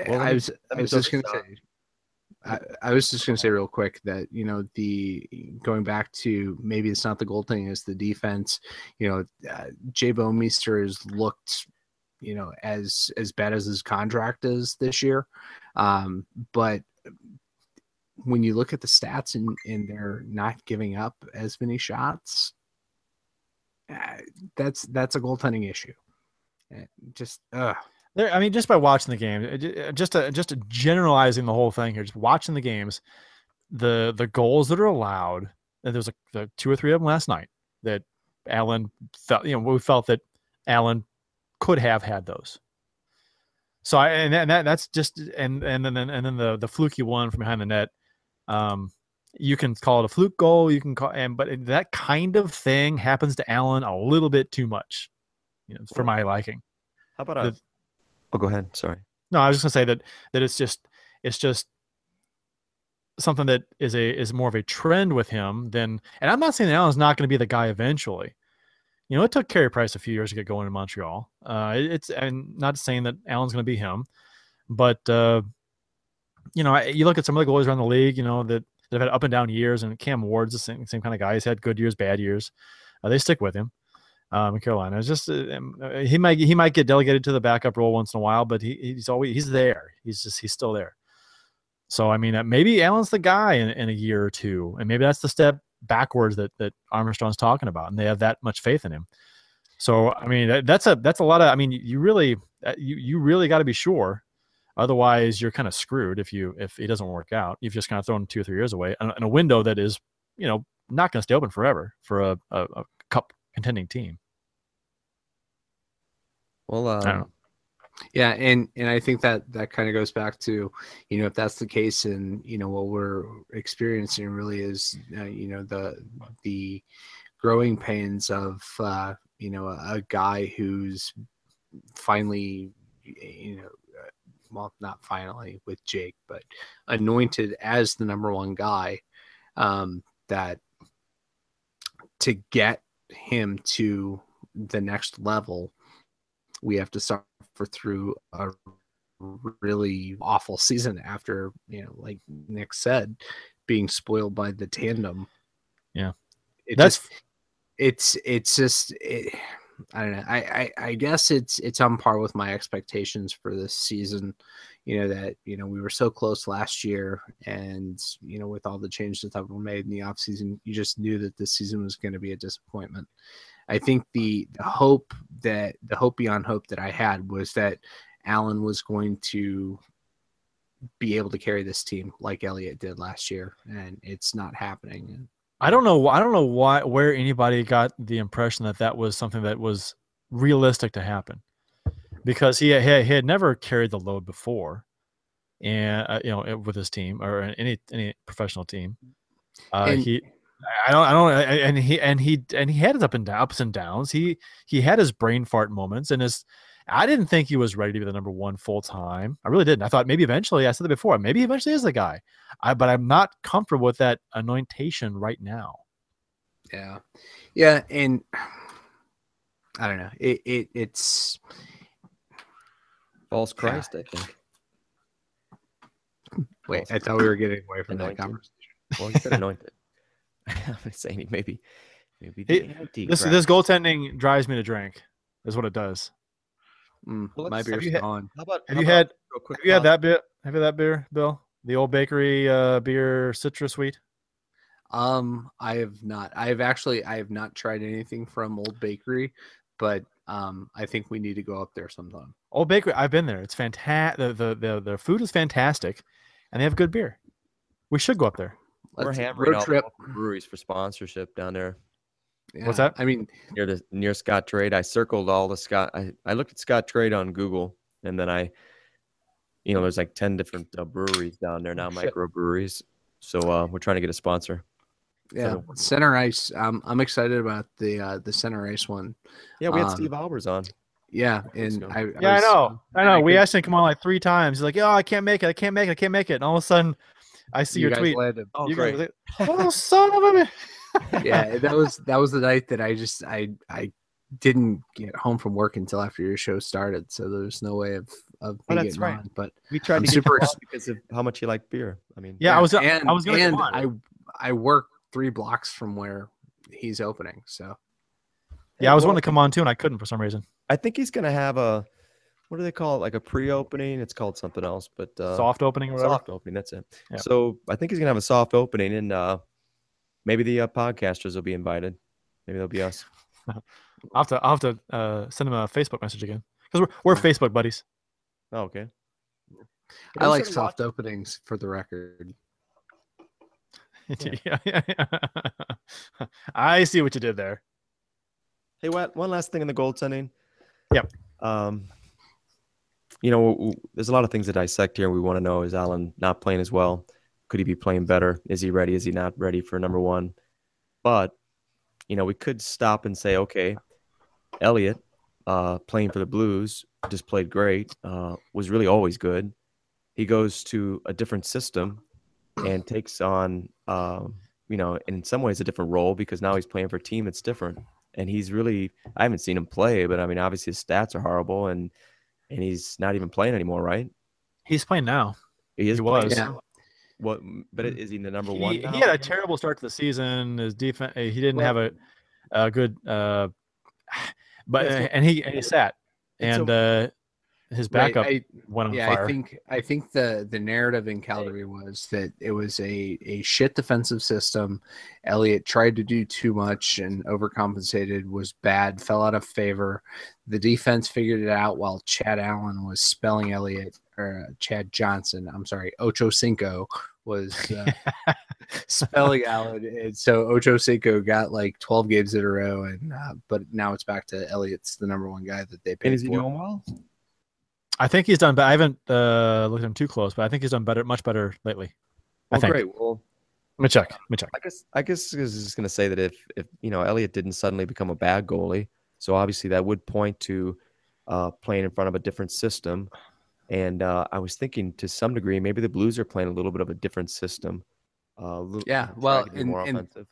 Well, I was, I was just going to say, I, I was just going to say real quick that you know the going back to maybe it's not the goaltending, it's the defense. You know, uh, Jay Bouwmeester has looked, you know, as as bad as his contract is this year, um, but when you look at the stats and and they're not giving up as many shots, uh, that's that's a goaltending issue. Uh, Just uh, There, I mean, just by watching the game, it- just a, just a generalizing the whole thing here, just watching the games, the the goals that are allowed, and there's a two or three of them last night that Allen felt, you know, we felt that Allen could have had those. So I and that, and that that's just and and then and then the the fluky one from behind the net, um, you can call it a fluke goal, you can call and but that kind of thing happens to Allen a little bit too much, you know, for my liking. How about a? the- Oh, go ahead. Sorry. No, I was just gonna say that that it's just it's just something that is a is more of a trend with him than and I'm not saying that Allen's not going to be the guy eventually. You know, it took Carey Price a few years to get going in Montreal. Uh, it's and not saying that Allen's going to be him, but uh, you know, you look at some of the goalies around the league. You know that that have had up and down years, and Cam Ward's the same, same kind of guy. He's had good years, bad years. Uh, they stick with him. Um, in Carolina, it's just uh, um, uh, he might he might get delegated to the backup role once in a while, but he, he's always he's there. He's just he's still there. So I mean, uh, maybe Allen's the guy in, in a year or two, and maybe that's the step backwards that that Armstrong's talking about, and they have that much faith in him. So I mean, that, that's a that's a lot of. I mean, you really uh, you you really got to be sure, otherwise you're kind of screwed if you if it doesn't work out. You've just kind of thrown two or three years away in, a window that is you know not going to stay open forever for a, a, a cup contending team. Well, I don't know. um, Yeah, and and I think that that kind of goes back to, you know, if that's the case, and you know what we're experiencing really is, uh, you know, the the growing pains of, uh, you know, a, a guy who's finally, you know, uh, well, not finally with Jake, but anointed as the number one guy. Um, that to get him to the next level, we have to suffer through a really awful season after you know like nick said being spoiled by the tandem Yeah. it That's- just it's it's just it, i don't know I, I i guess it's it's on par with my expectations for this season you know that you know we were so close last year and you know with all the changes that were made in the offseason you just knew that this season was going to be a disappointment I think the, the hope that the hope beyond hope that I had was that Allen was going to be able to carry this team like Elliott did last year, and it's not happening. I don't know. I don't know why where anybody got the impression that that was something that was realistic to happen, because he he, he had never carried the load before, and uh, you know with his team or any any professional team. Uh, And- he, I don't, I don't, and he and he and he had his up and down, ups and downs. He he had his brain fart moments, and his. I didn't think he was ready to be the number one full time. I really didn't. I thought maybe eventually. I said that before. Maybe eventually is the guy. I but I'm not comfortable with that anointation right now. yeah, yeah, and I don't know. It, it it's false Christ, I think. wait. I thought we were getting away from that conversation. Well, he said anointed. I'm saying he maybe, maybe the It- anti This this goaltending drives me to drink. Is what it does. Mm, Well, my let's- beer's had- gone. How about Have how you about had real quick have you had that bit? Have you had that beer, Bill? The old bakery uh, beer citrus wheat. Um, I have not. I have actually. I have not tried anything from Old Bakery, but um, I think we need to go up there sometime. Old bakery. I've been there. It's fantastic. The, the the the food is fantastic, and they have good beer. We should go up there. We're Let's- hammering road all trip. breweries for sponsorship down there What's Yeah, that? I mean, near the near Scottrade. I circled all the Scott. I, I looked at Scottrade on Google, and then I, you know, there's like ten different uh, breweries down there now, Shit. microbreweries. So uh, we're trying to get a sponsor. yeah, So- center ice. Um, I'm excited about the uh, the center ice one. Yeah, we had Um, Steve Albers on. Yeah, and go. I, Yeah, I know. I and know. We could- asked him to come on like three times. He's like, "Oh, I can't make it. I can't make it. I can't make it." And all of a sudden, I see you your guys tweet. landed. Oh, You great. guys- oh, son of a. yeah, that was that was the night that I just I I didn't get home from work until after your show started, so there's no way of of me Oh, that's getting right. on. But We tried I'm to super super because of how much you like beer. I mean, Yeah, I was. and I was gonna and come on. I I work three blocks from where he's opening, so yeah, I was well, wanting to come on too, and I couldn't for some reason. I think he's gonna have a what do they call it? Like a pre-opening. It's called something else, but uh, Soft opening or whatever. soft opening. That's it. Yeah. So I think he's gonna have a soft opening, and uh, maybe the uh, podcasters will be invited. Maybe they'll be us. I'll have to. I'll have to uh, send him a Facebook message again because we're we're Facebook buddies. Oh, okay. I like started soft openings for the record. Yeah, yeah, yeah. I see what you did there. Hey, what? One last thing in the goaltending. Yep. Um, you know, w- w- there's a lot of things to dissect here. We want to know: Is Allen not playing as well? Could he be playing better? Is he ready? Is he not ready for number one? But you know, we could stop and say, okay, Elliott, uh, playing for the Blues, just played great. Uh, was really always good. He goes to a different system and takes on, um, you know, in some ways a different role because now he's playing for a team that's different and he's really I haven't seen him play, but I mean obviously his stats are horrible and and he's not even playing anymore, right? He's playing now. He is He playing was. now. What but is he the number one? He, now? he had a terrible start to the season. His defense. He didn't Well- have a, a good. Uh, but and he and he sat and uh, his Right, backup I- went on yeah, fire. I think I think the the narrative in Calgary was that it was a a shit defensive system. Elliott tried to do too much and overcompensated, was bad, fell out of favor. The defense figured it out while Chad Allen was spelling Elliott or uh, Chad Johnson. I'm sorry, Ocho Cinco was uh, spelling Allen, and so Ocho Cinco got like 12 games in a row, and uh, but now it's back to Elliott's the number one guy that they paid and is he for. doing well? I think he's done. But I haven't uh, looked at him too close. But I think he's done better, much better lately. I think. great. Well, Let me check. Let me check. I guess I guess I was just gonna say that if if you know Elliott didn't suddenly become a bad goalie, so obviously that would point to uh, playing in front of a different system. And uh, I was thinking to some degree maybe the Blues are playing a little bit of a different system. Uh, a little- Yeah, well, and- more and- offensive.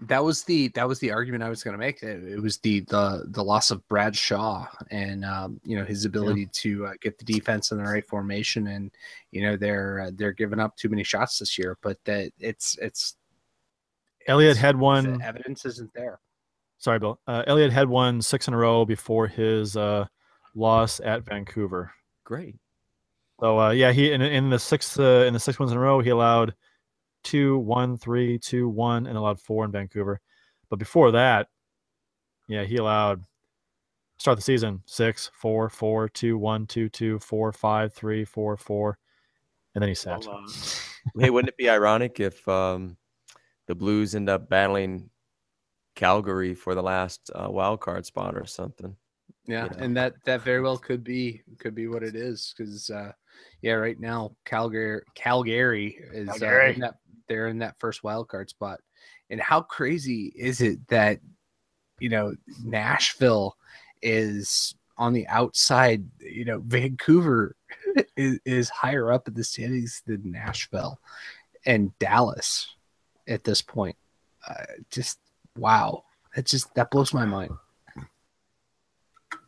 that was the that was the argument I was going to make. It, it was the the the loss of Brad Shaw and um, you know his ability to uh, get the defense in the right formation, and you know they're uh, they're giving up too many shots this year. But that it's it's Elliott it's- had the one. evidence isn't there. Sorry, Bill. Uh, Elliott had one six in a row before his uh, loss at Vancouver. Great. So uh, yeah, he in, in the six uh, in the six ones in a row, he allowed two, one, three, two, one, and allowed four in Vancouver. But before that, yeah, he allowed start the season six, four, four, two, one, two, two, four, five, three, four, four, and then he sat. hey, wouldn't it be ironic if um, the Blues end up battling Calgary for the last uh, wild card spot or something? Yeah, you know. and that that very well could be could be what it is because uh, yeah, right now Calgary Calgary is uh, in that they're in that first wild card spot, and how crazy is it that you know Nashville is on the outside? You know, Vancouver is, is higher up in the standings than Nashville and Dallas at this point. Uh, just wow, that just that blows my mind.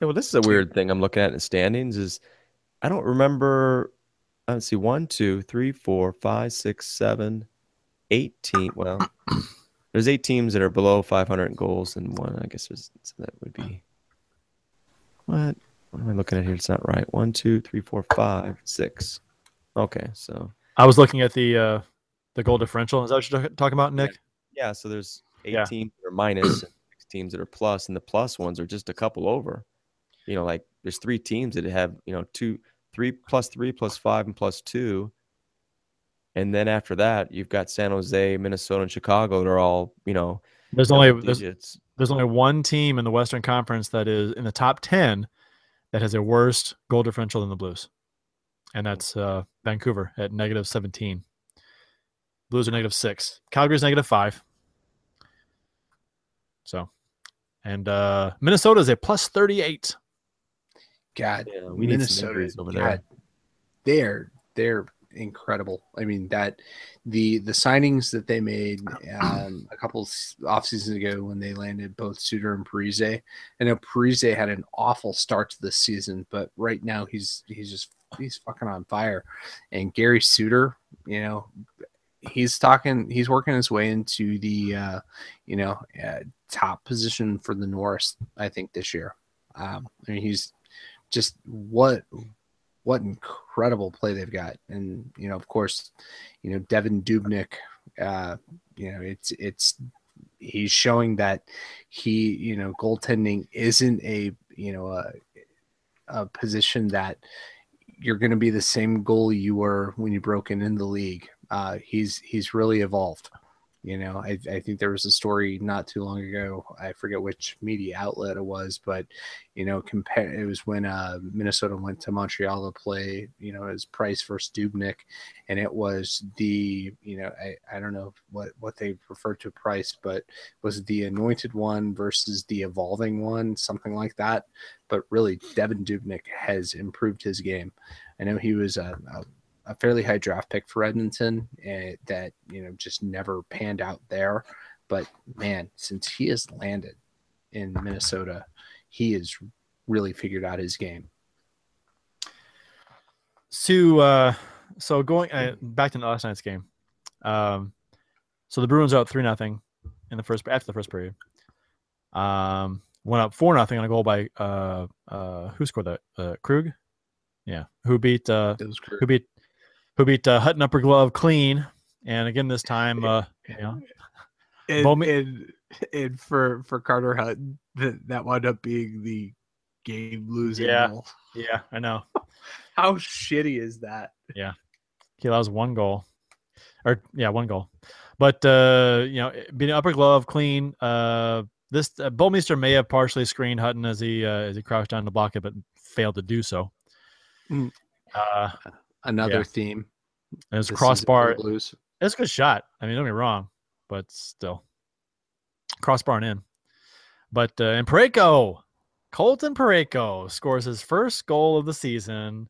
Yeah, well, this is a weird thing I'm looking at in standings. Is I don't remember. Let's see, one, two, three, four, five, six, seven, eight team. Well, there's eight teams that are below 500 goals, and one, I guess, there's so that would be what? What am I looking at here? It's not right. One, two, three, four, five, six. Okay, so I was looking at the uh, the goal differential. Is that what you're talking about, Nick? yeah, so there's eight Yeah. teams that are minus, and six teams that are plus, and the plus ones are just a couple over. You know, like there's three teams that have you know two, three plus three plus five and plus two, and then after that you've got San Jose, Minnesota, and Chicago. They're all you know There's only there's, there's only one team in the Western Conference that is in the top ten that has a worse goal differential than the Blues, and that's uh, Vancouver at negative 17. Blues are negative six. Calgary's negative five. So, and uh, Minnesota is a plus 38. God, Yeah, we need Minnesota injuries over God. They're they're incredible. I mean that the the signings that they made um, a couple off seasons ago when they landed both Suter and Parise. I know Parise had an awful start to this season, but right now he's he's just he's fucking on fire. And Gary Suter, you know, he's talking he's working his way into the uh, you know uh, top position for the Norris. I think this year. Um, I mean he's just what what incredible play they've got. And you know of course you know devan dubnyk uh you know it's it's he's showing that he you know goaltending isn't a you know a, a position that you're going to be the same goalie you were when you broke in in the league. Uh he's he's really evolved you know I, I think there was a story not too long ago i forget which media outlet it was but you know compare it was when uh minnesota went to montreal to play you know as price versus dubnyk and it was the you know i, I don't know what what they refer to price but was the anointed one versus the evolving one something like that? But really devan dubnyk has improved his game. I know he was a, a a fairly high draft pick for Edmonton uh, that you know just never panned out there. But man, since he has landed in Minnesota, he has really figured out his game. So, uh, so going uh, back to last night's game. Um, so the Bruins are up three nothing in the first after the first period. Um, went up four nothing on a goal by uh uh who scored that? Uh, Krug. Yeah, who beat uh who beat who beat uh, Hutton upper glove clean, and again this time, uh, you know, and, Bowman- and, and for for Carter Hutton, that, that wound up being the game losing Yeah. goal. yeah, I know. How shitty is that? Yeah, he allows one goal, or yeah, one goal. But uh, you know, being upper glove clean. Uh, this uh, Bouwmeester may have partially screened Hutton as he uh, as he crouched down to block it, but failed to do so. Mm. Uh, Another Yeah. theme. And it was this season for the crossbar. It's a good shot. I mean, don't get me wrong, but still, crossbar and in. But uh, and Parayko, Colton Parayko scores his first goal of the season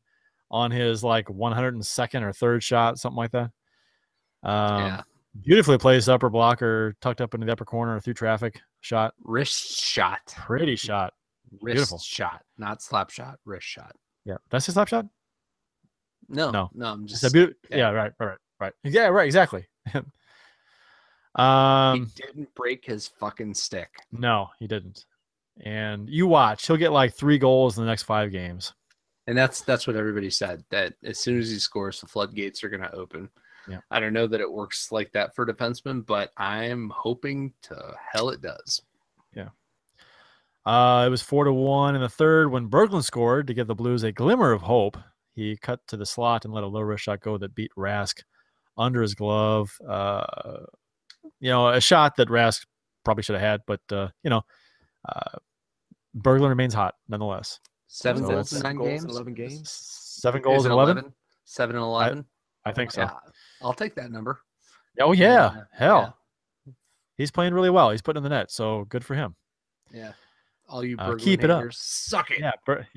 on his like 102nd or third shot, something like that. Um, yeah, Beautifully placed upper blocker, tucked up into the upper corner through traffic shot. wrist shot. Pretty shot. Wrist Beautiful. shot, not slap shot. Wrist shot. Yeah, that's his slap shot. No, No. no, I'm It's just. a yeah. yeah, right, right, right, right. Yeah, right, exactly. Um, he didn't break his fucking stick. no, he didn't. And you watch, he'll get like three goals in the next five games. And that's that's what everybody said. That as soon as he scores, the floodgates are going to open. Yeah. I don't know that it works like that for defensemen, but I'm hoping to hell it does. Yeah. Uh, it was four to one in the third when Berglund scored to give the Blues a glimmer of hope. He cut to the slot and let a low wrist shot go that beat Rask under his glove. Uh, you know, a shot that Rask probably should have had, but uh, you know, uh, Berglund remains hot nonetheless. Seven So goals in nine goals in games. 11 games. Seven goals in it eleven. Seven and eleven. I think so. Yeah, I'll take that number. Oh yeah, Yeah, hell, he's playing really well. He's putting in the net, so good for him. Yeah. All you Uh, keep it up. Suck it. Yeah. Ber-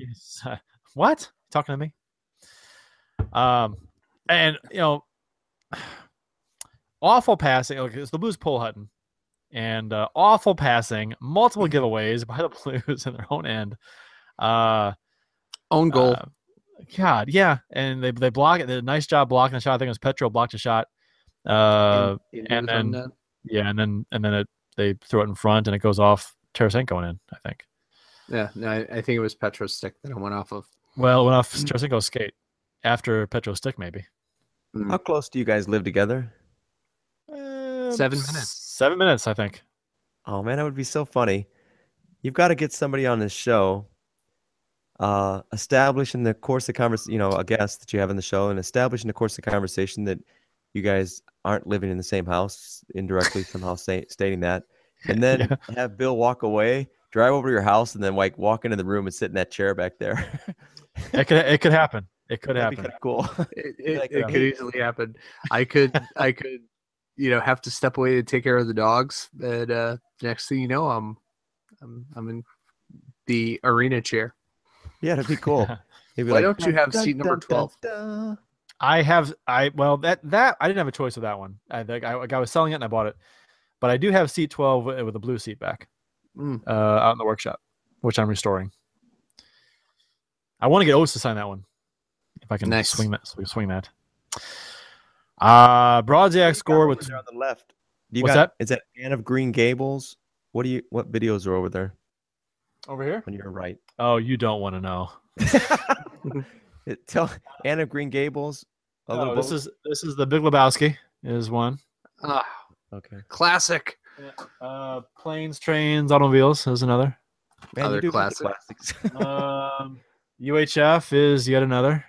uh, what? Talking to me? Um, and you know, awful passing. Okay, it's the Blues pull Hutton, and uh, awful passing, multiple giveaways by the Blues in their own end. Uh, Own goal. uh, God, yeah, and they they block it. They did a nice job blocking the shot. I think it was Petro blocked a shot. Uh, In- into and then- net. yeah, and then and then it they throw it in front, and it goes off Tarasenko going in. I think. yeah, no, I, I think it was Petro's stick that I went off of. Well, it went off Tarasenko's skate after Petro stick, maybe. Mm. How close do you guys live together? Uh, Seven minutes. Seven minutes, I think. Oh man, that would be so funny. You've got to get somebody on this show, uh, establish in the course of conversation, you know, a guest that you have in the show, and establish in the course of conversation that you guys aren't living in the same house, indirectly somehow say, stating that, and then Yeah. have Bill walk away, drive over to your house, and then like walk into the room and sit in that chair back there. It could it could happen. It could That'd happen. kinda cool. It, it, Like, it um, could easily happen. I could, I could, you know, have to step away to take care of the dogs. And uh, next thing you know, I'm, I'm, I'm in the arena chair. yeah, that'd be cool. He'd be Why like, don't you have "Dun, seat number dun, dun, 12?" I have I well that that I didn't have a choice with that one. I think I, I was selling it and I bought it, but I do have seat twelve with, with a blue seat back Mm. uh, out in the workshop, which I'm restoring. I want to get Oates to sign that one if I can Nice. swing that. Swing that. Uh Brodziak score with Over on the left. Do you What's got, that? Is that Anne of Green Gables? What do you? What videos are over there over here. on your right? Oh, you don't want to know. It- Tell Anne of Green Gables. A No, little this boat? is this is the Big Lebowski is one. Ah, okay. classic. Uh, planes, trains, automobiles is another. Man, Other you do got the classic. classics. um, UHF is yet another.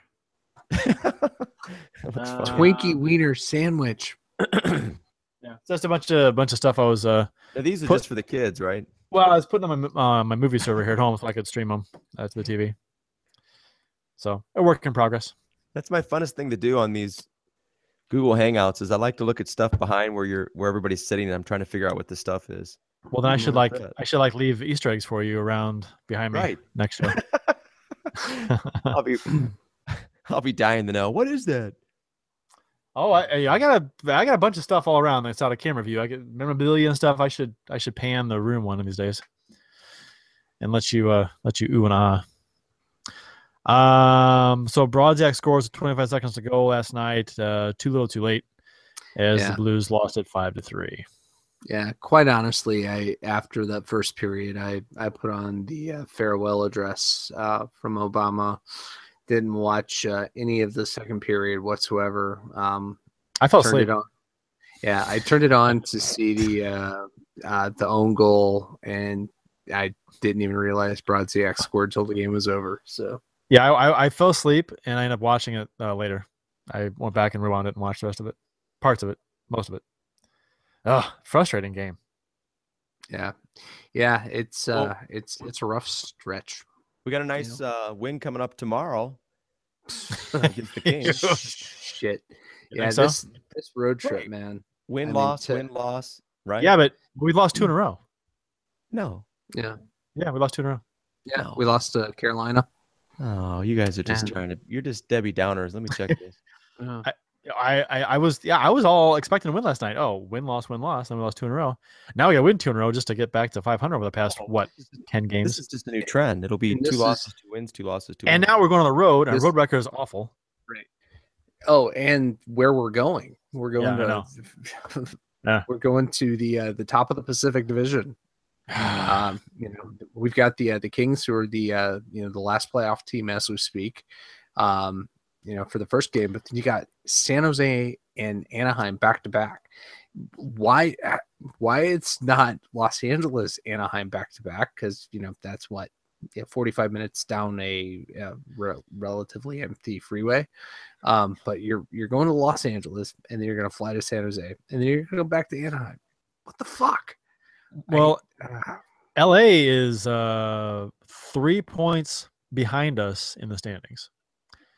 That's Uh. Twinkie wiener sandwich. Yeah, it's just a bunch of bunch of stuff. I was uh, Now, these are put- just for the kids, right? well, I was putting on my uh, my movie server here at home so I could stream them uh, to the TV. So a work in progress. That's my funnest thing to do on these Google Hangouts. Is I like to look at stuff behind where you're where everybody's sitting, and I'm trying to figure out what the stuff is. Well, then I should like like that. I should like leave Easter eggs for you around behind me Right. next year. I'll be I'll be dying to know what is that. Oh, I, I got a I got a bunch of stuff all around that's out of camera view. I get memorabilia and stuff. I should I should pan the room one of these days, and let you uh let you ooh and ah. Um. So Brodziak scores with 25 seconds to go last night. Uh, too little, too late, as Yeah. the Blues lost it five to three. Yeah, quite honestly, I after that first period, I I put on the uh, farewell address uh, from Obama. Didn't watch uh, any of the second period whatsoever. Um, I fell asleep. Yeah, I turned it on to see the uh, uh, the own goal, and I didn't even realize Brodziak scored till the game was over. So Yeah, I, I I fell asleep and I ended up watching it uh, later. I went back and rewound it and watched the rest of it, parts of it, most of it. Ugh, frustrating game. yeah, yeah, it's uh, Well- it's it's a rough stretch. We got a nice uh, win coming up tomorrow against the Kings. Shit. You Yeah, so? this this road trip, Right. man. Win I mean, loss, to- win loss, right? Yeah, but we lost two in a row. No. Yeah, Yeah, we lost two in a row. yeah. No. We lost to Carolina. Oh, you guys are just Yeah. trying to. You're just Debbie Downers. Let me check this. Uh, I, I I was yeah I was all expecting to win last night. Oh, win loss win loss, and we lost two in a row. Now we got to win two in a row just to get back to 500 over the past what ten games. this is just a new trend. It'll be two losses, is- two wins, two losses, two. And wins. now we're going on the road. and Our This- road record is awful. Right. oh, and where we're going? We're going Yeah, to. Yeah. We're going to the uh, the top of the Pacific Division. um, you know, we've got the uh, the Kings who are the uh, you know the last playoff team as we speak. Um, you know, for the first game, but then you got San Jose and Anaheim back to back. Why why it's not Los Angeles Anaheim back to back? Because you know that's what yeah, 45 minutes down a uh, re- relatively empty freeway. Um, but you're you're going to Los Angeles and then you're going to fly to San Jose and then you're going to go back to Anaheim. What the fuck? well, Uh, L.A. is uh three points behind us in the standings.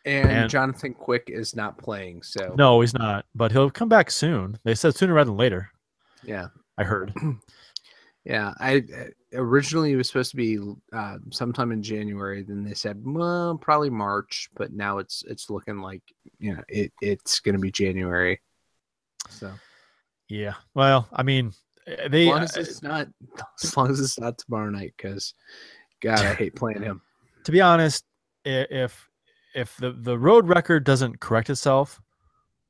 And, And- Jonathan Quick is not playing, so No, he's not, but he'll come back soon. They said sooner rather than later. yeah, I heard. yeah. I originally it was supposed to be uh, sometime in January. Then they said, well, probably March, but now it's it's looking like you know it it's going to be January. So Yeah. Well, I mean, eh, as they long as it's not as long as it's not tomorrow night, because God, I hate playing him. to be honest, if if the the road record doesn't correct itself,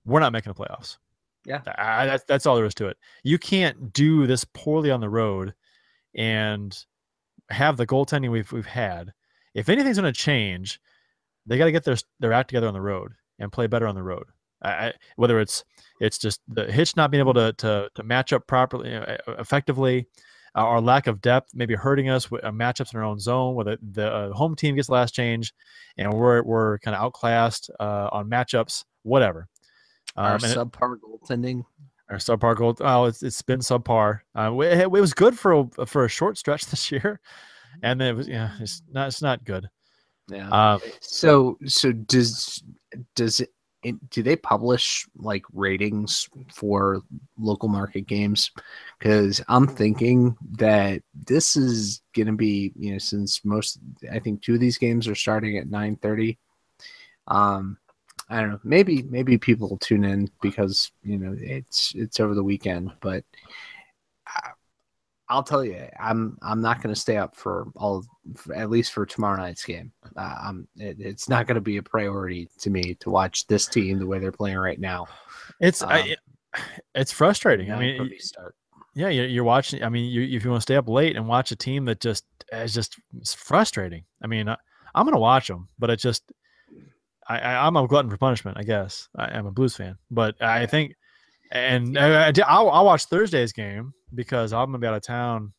we're not making the playoffs. Yeah. I, that's that's all there is to it. You can't do this poorly on the road and have the goaltending we've we've had. If anything's going to change, they got to get their their act together on the road and play better on the road. I, whether it's it's just the hitch not being able to to, to match up properly effectively, uh, our lack of depth maybe hurting us with uh, matchups in our own zone, whether the, uh, home team gets the last change, and we're we're kind of outclassed uh, on matchups, whatever. Our Um, it- subpar goaltending. our subpar goal. Oh, it's, it's been subpar. Uh, it, it was good for a, for a short stretch this year, and then it was yeah, it's not it's not good. Yeah. Um, So so does does do they publish like ratings for local market games? Because I'm thinking that this is gonna be you know since most I think two of these games are starting at nine thirty. Um, I don't know. Maybe maybe people will tune in because you know it's it's over the weekend, but I'll tell you, I'm I'm not going to stay up for all for, at least for tomorrow night's game. Uh, I'm it, it's not going to be a priority to me to watch this team the way they're playing right now. It's Um, I, it's frustrating. I mean, start. yeah, you're, you're watching. I mean, you, if you want to stay up late and watch a team that just is just it's frustrating. I mean, I, I'm gonna watch them, but it just I, I I'm a glutton for punishment. I guess I, I'm a Blues fan, but I think and I, will I'll watch Thursday's game because I'm gonna be out of town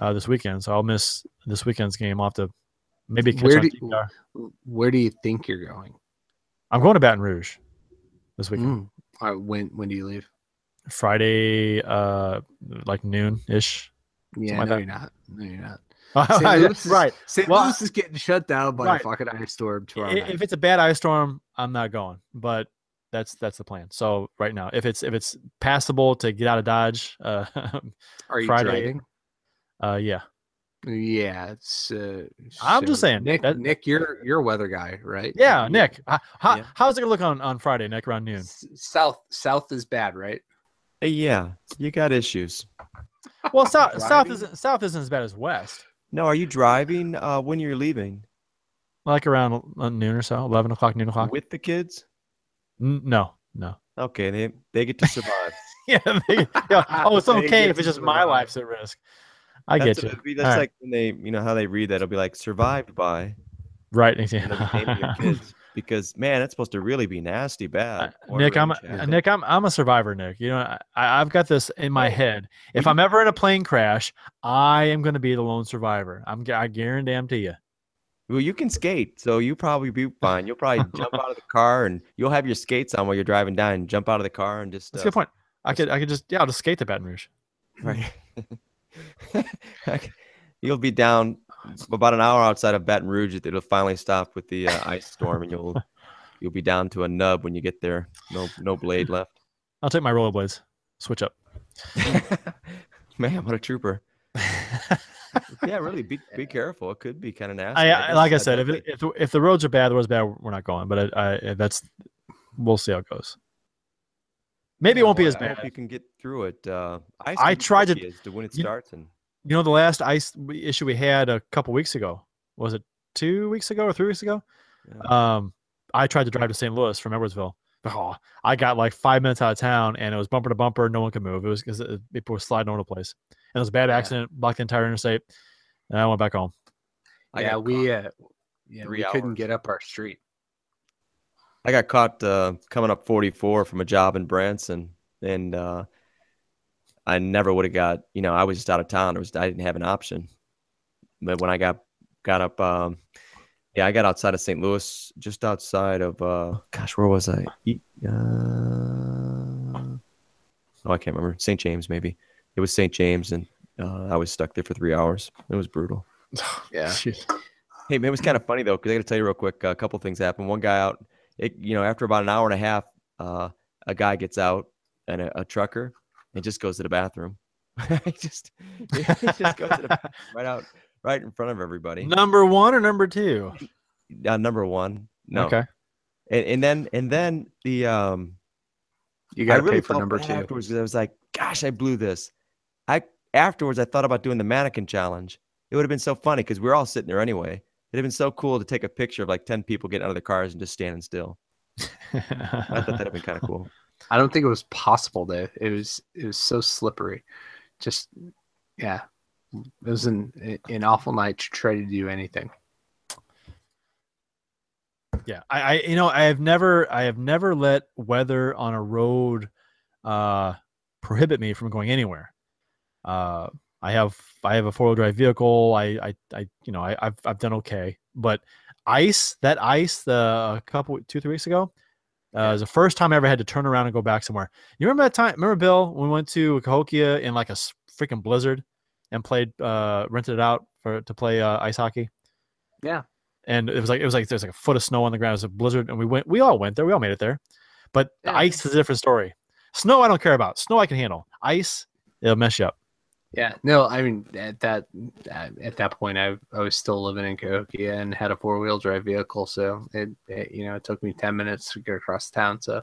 uh, this weekend, so I'll miss this weekend's game. I'll have to maybe catch Where do- DVR. Where do you think you're going? I'm going to Baton Rouge this weekend. Mm. Right, when when do you leave? Friday, uh, like noon ish. Yeah, like no, that. you're not. No, you're not. St. Louis right. St. Well, Louis is getting shut down by right. a fucking ice storm tomorrow I- night. If it's a bad ice storm, I'm not going. But that's that's the plan. So right now, if it's if it's passable to get out of Dodge, uh, Are you Friday. driving? uh, yeah, Yeah, it's. Uh, I'm just saying, Nick. that- Nick, you're you're a weather guy, right? yeah. You- Nick, how, how, Yeah. how's it gonna look on on Friday, Nick, around noon? S- South South is bad, right? Hey, yeah, you got issues. Well, south south isn't south isn't as bad as west. No, are you driving uh, when you're leaving Like around uh, noon or so, eleven o'clock, noon o'clock. with the kids? N- no, no. Okay, they they get to survive. Yeah, they- yeah. Oh, it's okay if it's just my life's at risk. I that's get you. be- That's All right. like when they, you know, how they read that. It'll be like survived by Right. and then the name of your kids. Because man, that's supposed to really be nasty bad. Uh, Nick, I'm a. Nick, I'm I'm a survivor, Nick. You know, I, I've got this in my Oh. head. If I'm ever in a plane crash, I am going to be the lone survivor. I'm I guarantee to you. Well, you can skate, so you probably be fine. You'll probably jump out of the car and you'll have your skates on while you're driving down. And jump out of the car and just That's uh, a good point. I could I could just yeah, I'll just skate to Baton Rouge. right. you'll be down about an hour outside of Baton Rouge. It'll finally stop with the uh, ice storm, and you'll you'll be down to a nub when you get there. No no blade left. I'll take my rollerblades. Switch up. Man, what a trooper! Yeah, really be be careful. It could be kind of nasty. I, I like I said, if it, if the, if the roads are bad, the roads bad, we're not going. But I, I that's we'll see how it goes. Maybe it won't be Well, as I bad. you can get through it. Uh, I tried to- to when it you- starts and You know, the last ice issue we had a couple weeks ago was it two weeks ago or three weeks ago? Yeah. Um, I tried to drive to St. Louis from Edwardsville. Oh, I got like five minutes out of town, and it was bumper to bumper. No one could move. It was because people were sliding over the place, it was a bad Yeah. accident. Blocked the entire interstate, and I went back home. I yeah, we uh, yeah three we couldn't get up our street. I got caught uh, coming up 44 from a job in Branson, and uh, I never would have got. You know, I was just out of town. There was I didn't have an option. But when I got got up, um, yeah, I got outside of St. Louis, just outside of. Uh, gosh, where was I? Uh, oh, I can't remember. St. James, maybe. It was St. James, and uh, I was stuck there for three hours. It was brutal. Yeah, Shit. Hey, man, it was kind of funny though, because I got to tell you real quick. A couple things happened. One guy out, it, you know, after about an hour and a half, uh, a guy gets out and a, a trucker and just goes to the bathroom. he just, he just goes to the bathroom right out, right in front of everybody. Number one or number two? Uh, number one, no. Okay. And, and then, and then the um, you got to really pay for number bad two. Afterwards, 'cause I was like, gosh, I blew this. I afterwards, I thought about doing the mannequin challenge. It would have been so funny because we are all sitting there anyway. It'd have been so cool to take a picture of like ten people getting out of their cars and just standing still. I thought that'd have been kind of cool. I don't think it was possible though. It was it was so slippery. Just yeah, it was an an awful night to try to do anything. Yeah, I, I you know I have never I have never let weather on a road uh prohibit me from going anywhere. Uh I have I have a four wheel drive vehicle. I I, I you know I, I've I've done okay, but ice that ice the a couple two three weeks ago uh, was the first time I ever had to turn around and go back somewhere. You remember that time? Remember Bill when we went to Cahokia in like a freaking blizzard and played uh rented it out for to play uh, ice hockey Yeah, and it was like it was like there's like a foot of snow on the ground. It was a blizzard, and we went. We all went there. We all made it there. But the Yeah. ice is a different story. Snow, I don't care about. Snow, I can handle. Ice, it'll mess you up. Yeah, no, I mean at that at that point, I I was still living in Cahokia and had a four wheel drive vehicle, so it, it, you know it took me ten minutes to get across town, so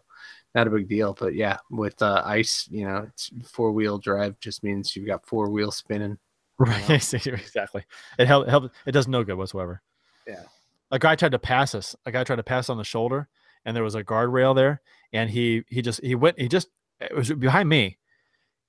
not a big deal. But yeah, with uh, ice, you know, four wheel drive just means you've got four wheels spinning. Right, exactly. It helped. Help. It does no good whatsoever. Yeah. A guy tried to pass us. A guy tried to pass on the shoulder, and there was a guardrail there, and he he just he went he just it was behind me.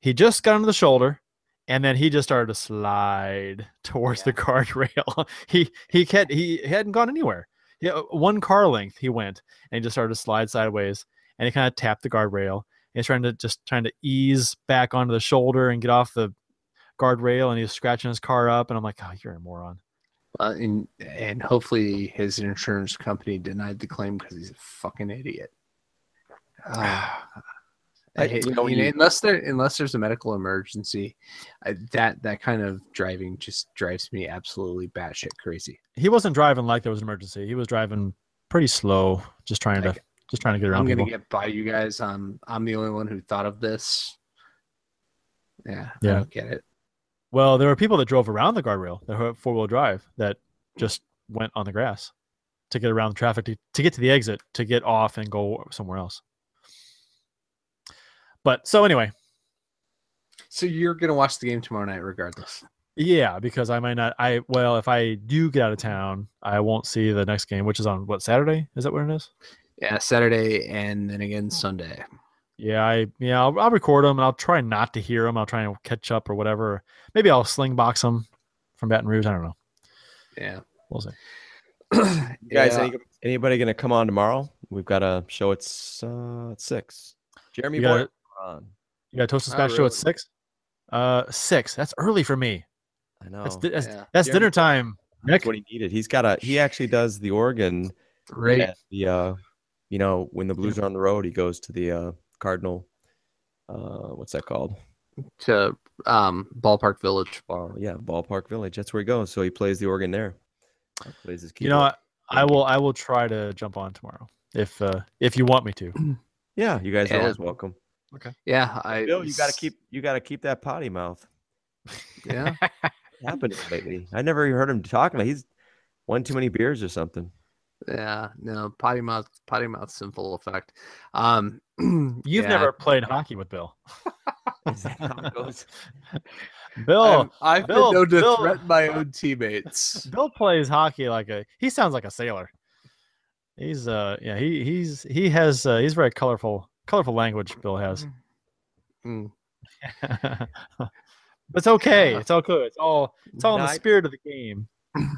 He just got under the shoulder and then he just started to slide towards yeah. the guardrail. he he had he hadn't gone anywhere. He, uh, one car length he went, and he just started to slide sideways, and he kind of tapped the guardrail. He's trying to just trying to ease back onto the shoulder and get off the guardrail, and he's scratching his car up. And I'm like, oh, you're a moron. Uh, and and hopefully his insurance company denied the claim because he's a fucking idiot. Uh, I, you know, you, unless there unless there's a medical emergency, I, that that kind of driving just drives me absolutely batshit crazy. He wasn't driving like there was an emergency. He was driving pretty slow, just trying to just trying to get around. I'm gonna people. get by you guys. I'm I'm the only one who thought of this. Yeah, yeah. I don't get it. Well, there were people that drove around the guardrail, the four wheel drive, that just went on the grass to get around the traffic to, to get to the exit to get off and go somewhere else. But so anyway. So you're gonna watch the game tomorrow night, regardless. Yeah, because I might not. I well, if I do get out of town, I won't see the next game, which is on what Saturday? Is that what it is? Yeah, Saturday and then again Sunday. Yeah, I yeah I'll, I'll record them and I'll try not to hear them. I'll try and catch up or whatever. Maybe I'll sling box them from Baton Rouge. I don't know. Yeah, we'll see. guys, yeah. anybody gonna come on tomorrow? We've got a show. It's uh, six. Jeremy Boyd on. You got Toast Dispatch really. show at six. Uh, six. That's early for me. I know. That's that's, yeah. that's dinner time. Nick. That's what he needed. He's got a. He actually does the organ. Right. The uh, you know, when the Blues are on the road, he goes to the uh Cardinal. Uh, what's that called? To um Ballpark Village. Ball, yeah, Ballpark Village. That's where he goes. So he plays the organ there. Plays his keyboard. You know, I, I will. I will try to jump on tomorrow if uh if you want me to. Yeah, you guys are always welcome. Okay. Yeah, I. Bill, you got to keep you got to keep that potty mouth. Yeah, happening lately. I never heard him talking. Like he's won too many beers or something. Yeah, no potty mouth, potty mouth, simple effect. Um, you've yeah. never played hockey with Bill. Bill, i have Bill, been known to Bill, threaten my own teammates. Bill plays hockey like a. He sounds like a sailor. He's uh yeah he he's he has uh, he's very colorful colorful language Bill has. Mm. it's okay. It's all good. It's all it's all in the spirit of the game.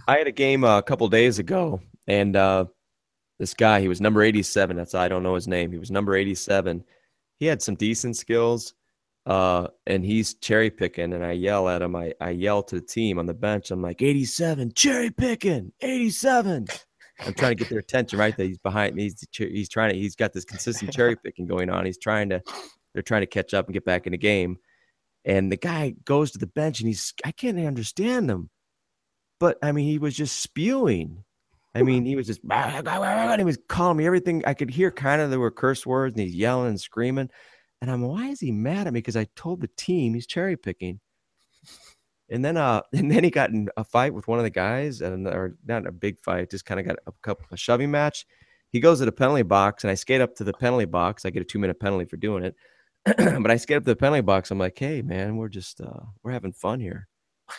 I had a game uh, a couple days ago, and uh, this guy, he was number 87. That's I don't know his name. He was number 87. He had some decent skills, uh, and he's cherry picking. And I yell at him. I, I yell to the team on the bench. I'm like, 87, cherry picking, 87. I'm trying to get their attention right that he's behind me. He's, he's trying to, he's got this consistent cherry picking going on. He's trying to, they're trying to catch up and get back in the game. And the guy goes to the bench and he's, I can't understand him. But I mean, he was just spewing. I mean, he was just, and he was calling me everything. I could hear kind of there were curse words and he's yelling and screaming. And I'm, why is he mad at me? Because I told the team he's cherry picking. And then uh and then he got in a fight with one of the guys and or not a big fight, just kind of got a couple a shoving match. He goes to the penalty box and I skate up to the penalty box. I get a two minute penalty for doing it. but I skate up to the penalty box. I'm like, hey man, we're just uh we're having fun here.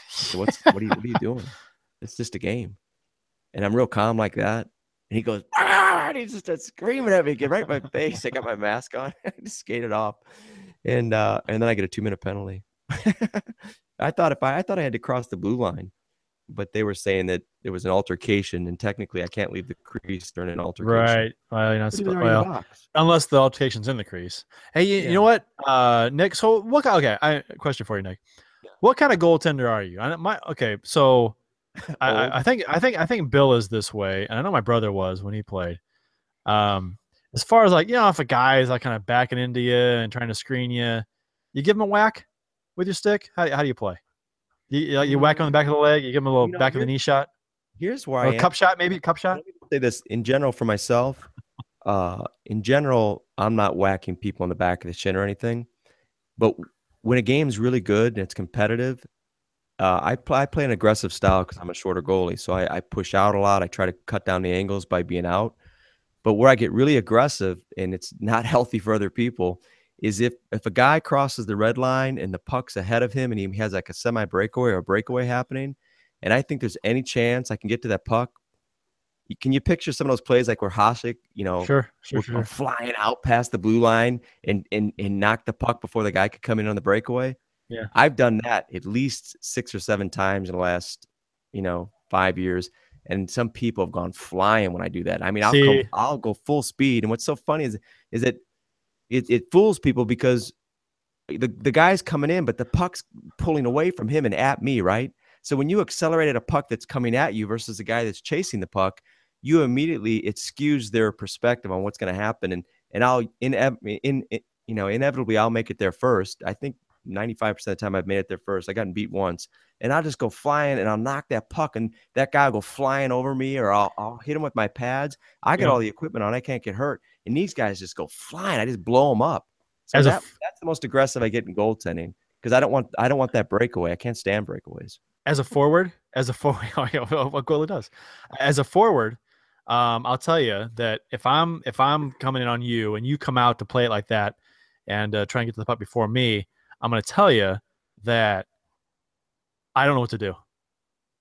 So what's what are you what are you doing? It's just a game. And I'm real calm like that. And he goes, ah! and he just starts screaming at me, get right in my face. I got my mask on. I just skated off. And uh and then I get a two minute penalty. I thought if I, I thought I had to cross the blue line, but they were saying that it was an altercation, and technically I can't leave the crease during an altercation. Right. Well, you know, well unless the altercation's in the crease. Hey, you, yeah. you know what, uh, Nick? So what? Okay, I question for you, Nick. Yeah. What kind of goaltender are you? I, my okay, so I, I think I think I think Bill is this way, and I know my brother was when he played. Um, as far as like you know, if a guy is like kind of backing into you and trying to screen you, you give him a whack with your stick? How, how do you play? You, you whack on the back of the leg. You give him a little you know, back of the knee shot. Here's why. a cup shot, maybe cup shot. say this in general for myself. Uh, in general, I'm not whacking people on the back of the shin or anything. But when a game's really good and it's competitive, uh, I, pl- I play an aggressive style because I'm a shorter goalie. So I, I push out a lot. I try to cut down the angles by being out. But where I get really aggressive and it's not healthy for other people is if if a guy crosses the red line and the puck's ahead of him and he has like a semi breakaway or a breakaway happening, and I think there's any chance I can get to that puck. Can you picture some of those plays like where Hasek, you know, Sure, sure, sure. flying out past the blue line and and and knock the puck before the guy could come in on the breakaway. Yeah. I've done that at least six or seven times in the last, you know, five years. And some people have gone flying when I do that. I mean, I'll come, I'll go full speed. And what's so funny is is that it, it fools people because the, the guy's coming in, but the puck's pulling away from him and at me, right? So when you accelerate at a puck that's coming at you versus the guy that's chasing the puck, you immediately it skews their perspective on what's going to happen, and and I'll in, in in you know inevitably I'll make it there first. I think ninety five percent of the time I've made it there first. I gotten beat once, and I'll just go flying and I'll knock that puck, and that guy will go flying over me, or I'll I'll hit him with my pads. I got Yeah. all the equipment on, I can't get hurt, and these guys just go flying. I just blow them up. So that, f- that's the most aggressive I get in goaltending because I don't want I don't want that breakaway. I can't stand breakaways. as a forward, as a forward, what goalie does, as a forward, um, I'll tell you that if I'm if I'm coming in on you and you come out to play it like that and uh, try and get to the puck before me, I'm going to tell you that I don't know what to do.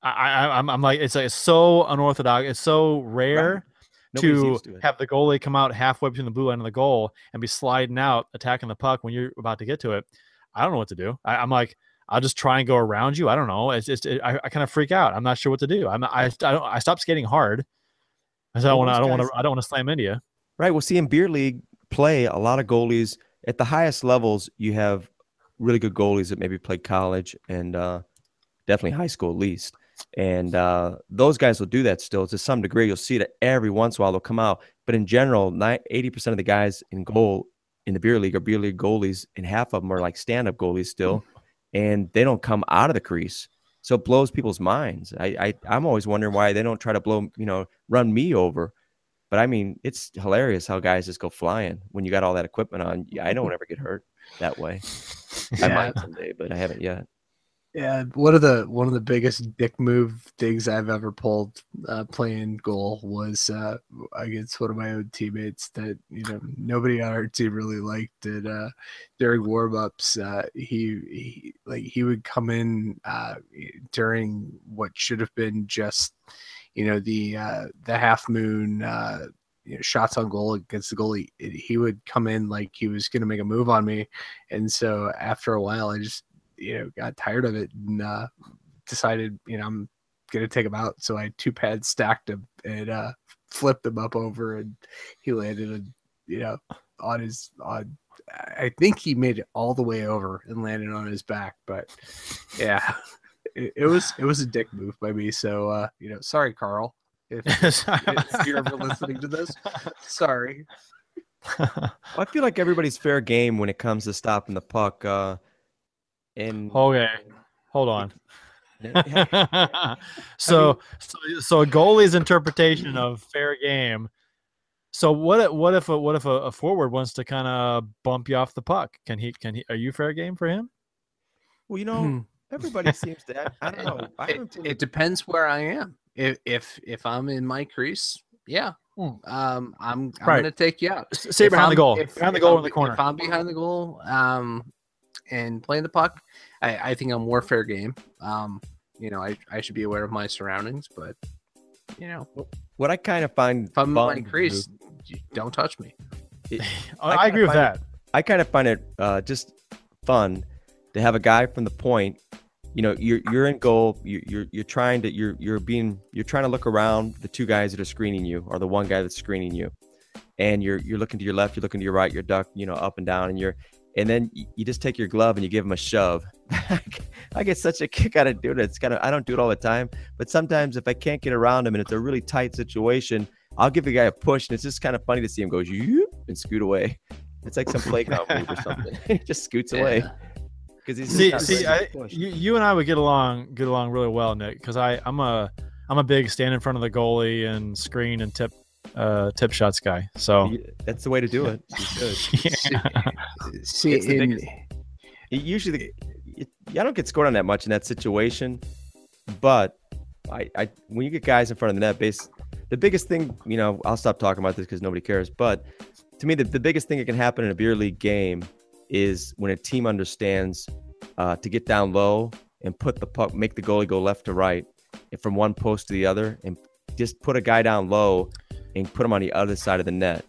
I, I I'm, I'm like it's like it's so unorthodox. It's so rare Nobody's to, to have the goalie come out halfway between the blue line and the goal and be sliding out, attacking the puck when you're about to get to it. I don't know what to do. I, I'm like, I'll just try and go around you. I don't know. It's just it, I, I kind of freak out. I'm not sure what to do. I'm I I don't I stopped skating hard. I said I want to I don't want to I don't want to slam into you. Right. Well, see, in beer league play, a lot of goalies at the highest levels, you have really good goalies that maybe played college and uh, definitely high school at least. And uh, those guys will do that still to some degree. You'll see it every once in a while. They'll come out. But in general, ni- 80% of the guys in goal in the beer league are beer league goalies, and half of them are like stand up goalies still. And they don't come out of the crease. So it blows people's minds. I, I I'm always wondering why they don't try to blow, you know, run me over. But I mean, it's hilarious how guys just go flying when you got all that equipment on. Yeah, I don't ever get hurt that way. I might someday, but I haven't yet. Yeah, one of the one of the biggest dick move things I've ever pulled uh, playing goal was uh, against one of my own teammates that you know nobody on our team really liked. And uh, during warmups, uh, he, he like he would come in uh, during what should have been just you know the uh, the half moon uh, you know, shots on goal against the goalie. He would come in like he was going to make a move on me, and so after a while, I just you know got tired of it and uh, decided you know I'm gonna take him out. So I two pads stacked him and uh, flipped him up over, and he landed on you know on his on. I think he made it all the way over and landed on his back, but yeah, it, it was it was a dick move by me. So uh, you know, sorry, Carl, if, if you're ever listening to this, sorry. I feel like everybody's fair game when it comes to stopping the puck. Uh, and okay, hold on. so, so, so a goalie's interpretation of fair game. So what? if- What if a, what if a, a forward wants to kind of bump you off the puck? Can he? Can he? Are you fair game for him? well, you know, everybody seems to. I, I don't know. I it, really- it depends where I am. If if if I'm in my crease, yeah, Hmm. um, I'm I'm Right. gonna take you out. Stay If behind the I'm- goal, if- behind the goal I'm- in the corner. If I'm behind the goal, um, and playing the puck, I, I think I'm more fair game. Um, you know, I, I should be aware of my surroundings, but you know, what I kind of find if I'm fun my crease, don't touch me. Oh, I I, agree with find that. I kind of find it uh, just fun to have a guy from the point. You know, you're you're in goal. You, you're you're trying to you're you're being you're trying to look around the two guys that are screening you, or the one guy that's screening you, and you're you're looking to your left, you're looking to your right, you're duck, you know, up and down, and you're and then you just take your glove and you give him a shove. I get such a kick out of doing it. It's kind of I don't do it all the time, but sometimes if I can't get around him and it's a really tight situation, I'll give the guy a push, and it's just kind of funny to see him go and scoot away. It's like some playground move or something. he just scoots away because he's See, see, I, you, you and I would get along get along really well, Nick, because I I'm a I'm a big stand in front of the goalie and screen and tip uh tip shots guy. So That's the way to do it. You yeah. See, It's the in, biggest- usually it, I don't get scored on that much in that situation, but I, I when you get guys in front of the net, base the biggest thing, you know, I'll stop talking about this because nobody cares. But to me, the, the biggest thing that can happen in a beer league game is when a team understands uh, to get down low and put the puck, make the goalie go left to right, and from one post to the other, and just put a guy down low and put him on the other side of the net.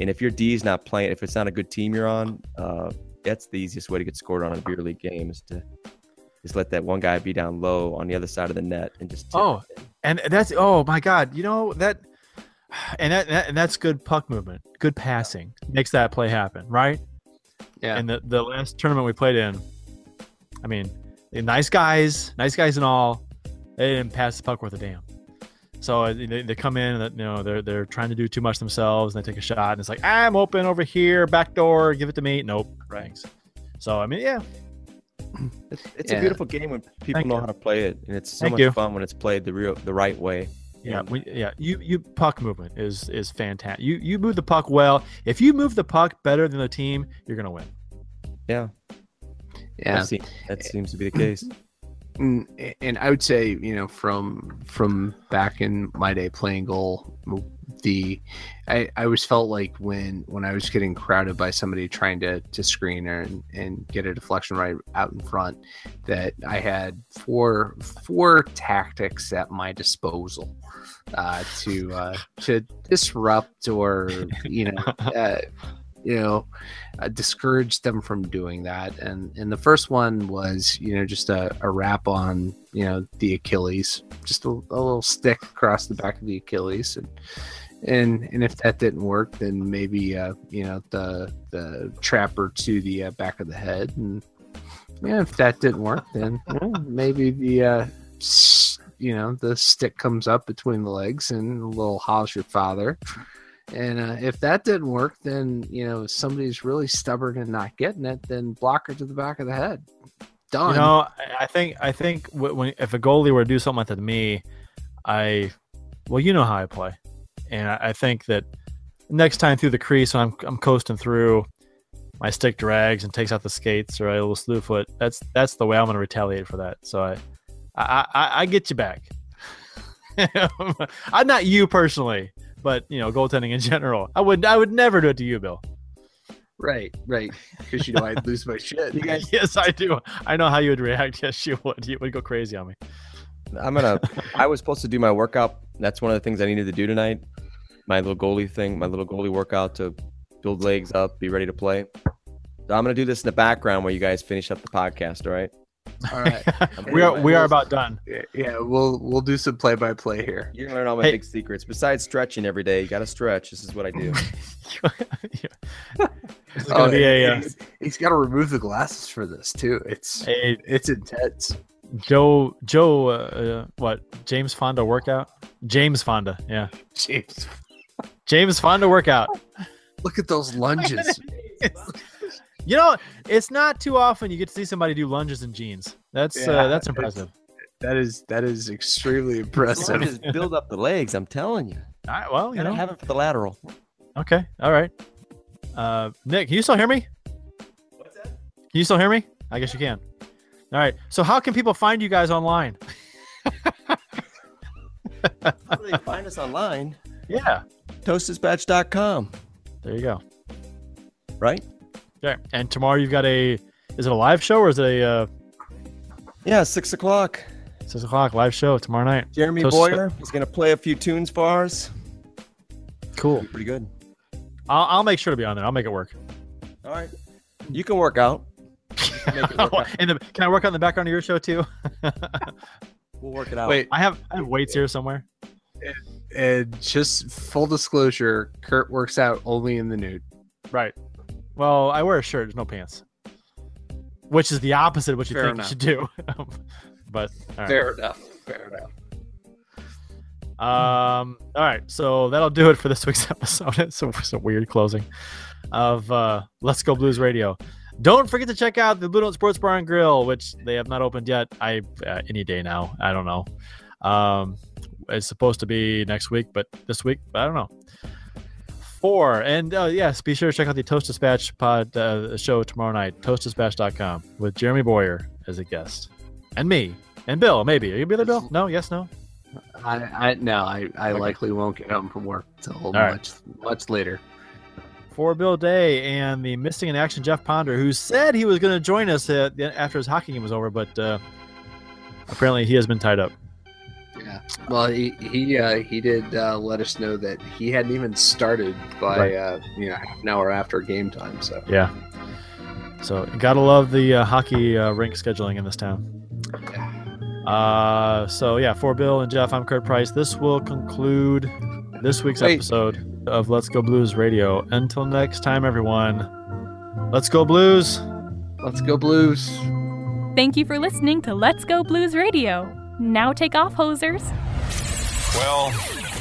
And if your D is not playing, if it's not a good team you're on, uh, that's the easiest way to get scored on in a beer league game is to just let that one guy be down low on the other side of the net and just tip Oh, it and that's oh my god, you know that, and that, that and that's good puck movement, good passing makes that play happen, right? Yeah. And the the last tournament we played in, I mean, the nice guys, nice guys and all, they didn't pass the puck worth a damn. So uh, they, they come in and you know they're they're trying to do too much themselves and they take a shot and it's like I'm open over here, back door, give it to me. Nope, thanks. So I mean, yeah, It's, it's Yeah. a beautiful game when people Thank know you. how to play it, and it's so Thank much you. fun when it's played the real, the right way. Yeah, we, yeah. You you puck movement is is fantastic. You you move the puck well. If you move the puck better than the team, you're gonna win. yeah, Yeah. that, seems, that seems to be the case. Mm, and I would say, you know, from from back in my day playing goal, the I, I always felt like when when I was getting crowded by somebody trying to to screen and and get a deflection right out in front, that I had four four tactics at my disposal uh, to uh, to disrupt or you know uh, you know uh, discourage them from doing that. And and the first one was you know just a, a wrap on you know the achilles just a, a little stick across the back of the achilles. And and and if that didn't work then maybe uh you know the the trapper to the uh, back of the head. And yeah if that didn't work then well, maybe the uh you know the stick comes up between the legs and a little how's your father and uh, if that didn't work, then you know somebody's really stubborn and not getting it, then block her to the back of the head. Done. You know, I- think I think when if a goalie were to do something like that to me, I well, you know how I play, and I, I think that next time through the crease when I'm I'm coasting through, my stick drags and takes out the skates or a little slew foot. That's that's the way I'm going to retaliate for that. So I I I, I get you back. I'm not you personally, but you know, goaltending in general. I would I would never do it to you, Bill. right, right, because you know I'd lose my shit. You guys, yes, I do. I know how you would react. Yes, you would. You would go crazy on me. I'm gonna. I was supposed to do my workout. That's one of the things I needed to do tonight. My little goalie thing, my little goalie workout to build legs up, be ready to play. So I'm gonna do this in the background while you guys finish up the podcast. All right. All right, we are we are about done. yeah, yeah, we'll we'll do some play by play here. You're gonna learn all my Hey. big secrets. Besides stretching every day, you gotta stretch. This is what I do. this is gonna be a, uh, he's, he's got to remove the glasses for this too. It's a it's intense. Joe Joe uh, uh, what James Fonda workout? James Fonda, yeah. James, James Fonda workout. look at those lunges. You know, it's not too often you get to see somebody do lunges in jeans. That's Yeah, uh, that's impressive. that is that is extremely impressive. Just build up the legs. I'm telling you. All right, well, you Gotta know. have it for the lateral. Okay, all right. Uh, Nick, can you still hear me? What's that? Can you still hear me? I guess you can. All right. So how can people find you guys online? How do they find us online? Yeah. Toastdispatch.com. There you go. Right? There. And tomorrow you've got a. Is it a live show or is it a uh, Yeah, six o'clock. six o'clock live show tomorrow night? Jeremy Toast- Boyer is gonna play a few tunes for us. Cool. Pretty good. I'll, I'll make sure to be on there. I'll make it work. All right. You can work out. make it work out. The, can I work on the background of your show too? We'll work it out. Wait, I have I have weights here somewhere. and just full disclosure, Kurt works out only in the nude. Right. Well, I wear a shirt. There's no pants. Which is the opposite of what you Fair think enough. you should do. but right. Fair enough. Fair enough. Um. All right. So that'll do it for this week's episode. It's a, it's a weird closing of uh, Let's Go Blues Radio. Don't forget to check out the Blue Note Sports Bar and Grill, which they have not opened yet. I uh, any day now. I don't know. Um, it's supposed to be next week, but this week, I don't know. Four. And uh, yes, be sure to check out the Toast Dispatch pod uh, show tomorrow night, toastdispatch.com, with Jeremy Boyer as a guest. And me. And Bill, maybe. Are you be there, Bill? No? Yes, no? I, I no, I, I Okay. likely won't get home from work till right. much much later. For Bill Day and the missing in action Jeff Ponder, who said he was going to join us at, after his hockey game was over, but uh, apparently he has been tied up. Yeah. Well, he he uh, he did uh, let us know that he hadn't even started by Right. uh, you know half an hour after game time. So Yeah. So gotta love the uh, hockey uh, rink scheduling in this town. Uh, so yeah, for Bill and Jeff, I'm Kurt Price. This will conclude this week's Wait. episode of Let's Go Blues Radio. Until next time, everyone. Let's go Blues. let's go Blues. Thank you for listening to Let's Go Blues Radio. Now take off, hosers. Well,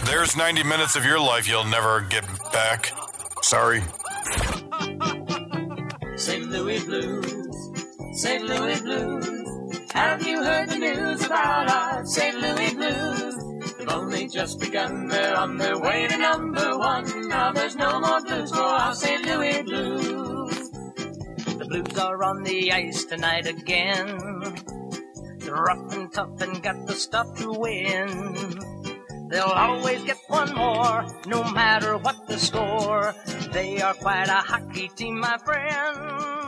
there's 90 minutes of your life you'll never get back. Sorry. St. Louis Blues, St. Louis Blues. Have you heard the news about our St. Louis Blues? They've only just begun, they're on their way to number one. Now there's no more blues for our St. Louis Blues. The Blues are on the ice tonight again. Rough and tough and got the stuff to win. They'll always get one more, no matter what the score. They are quite a hockey team, my friend.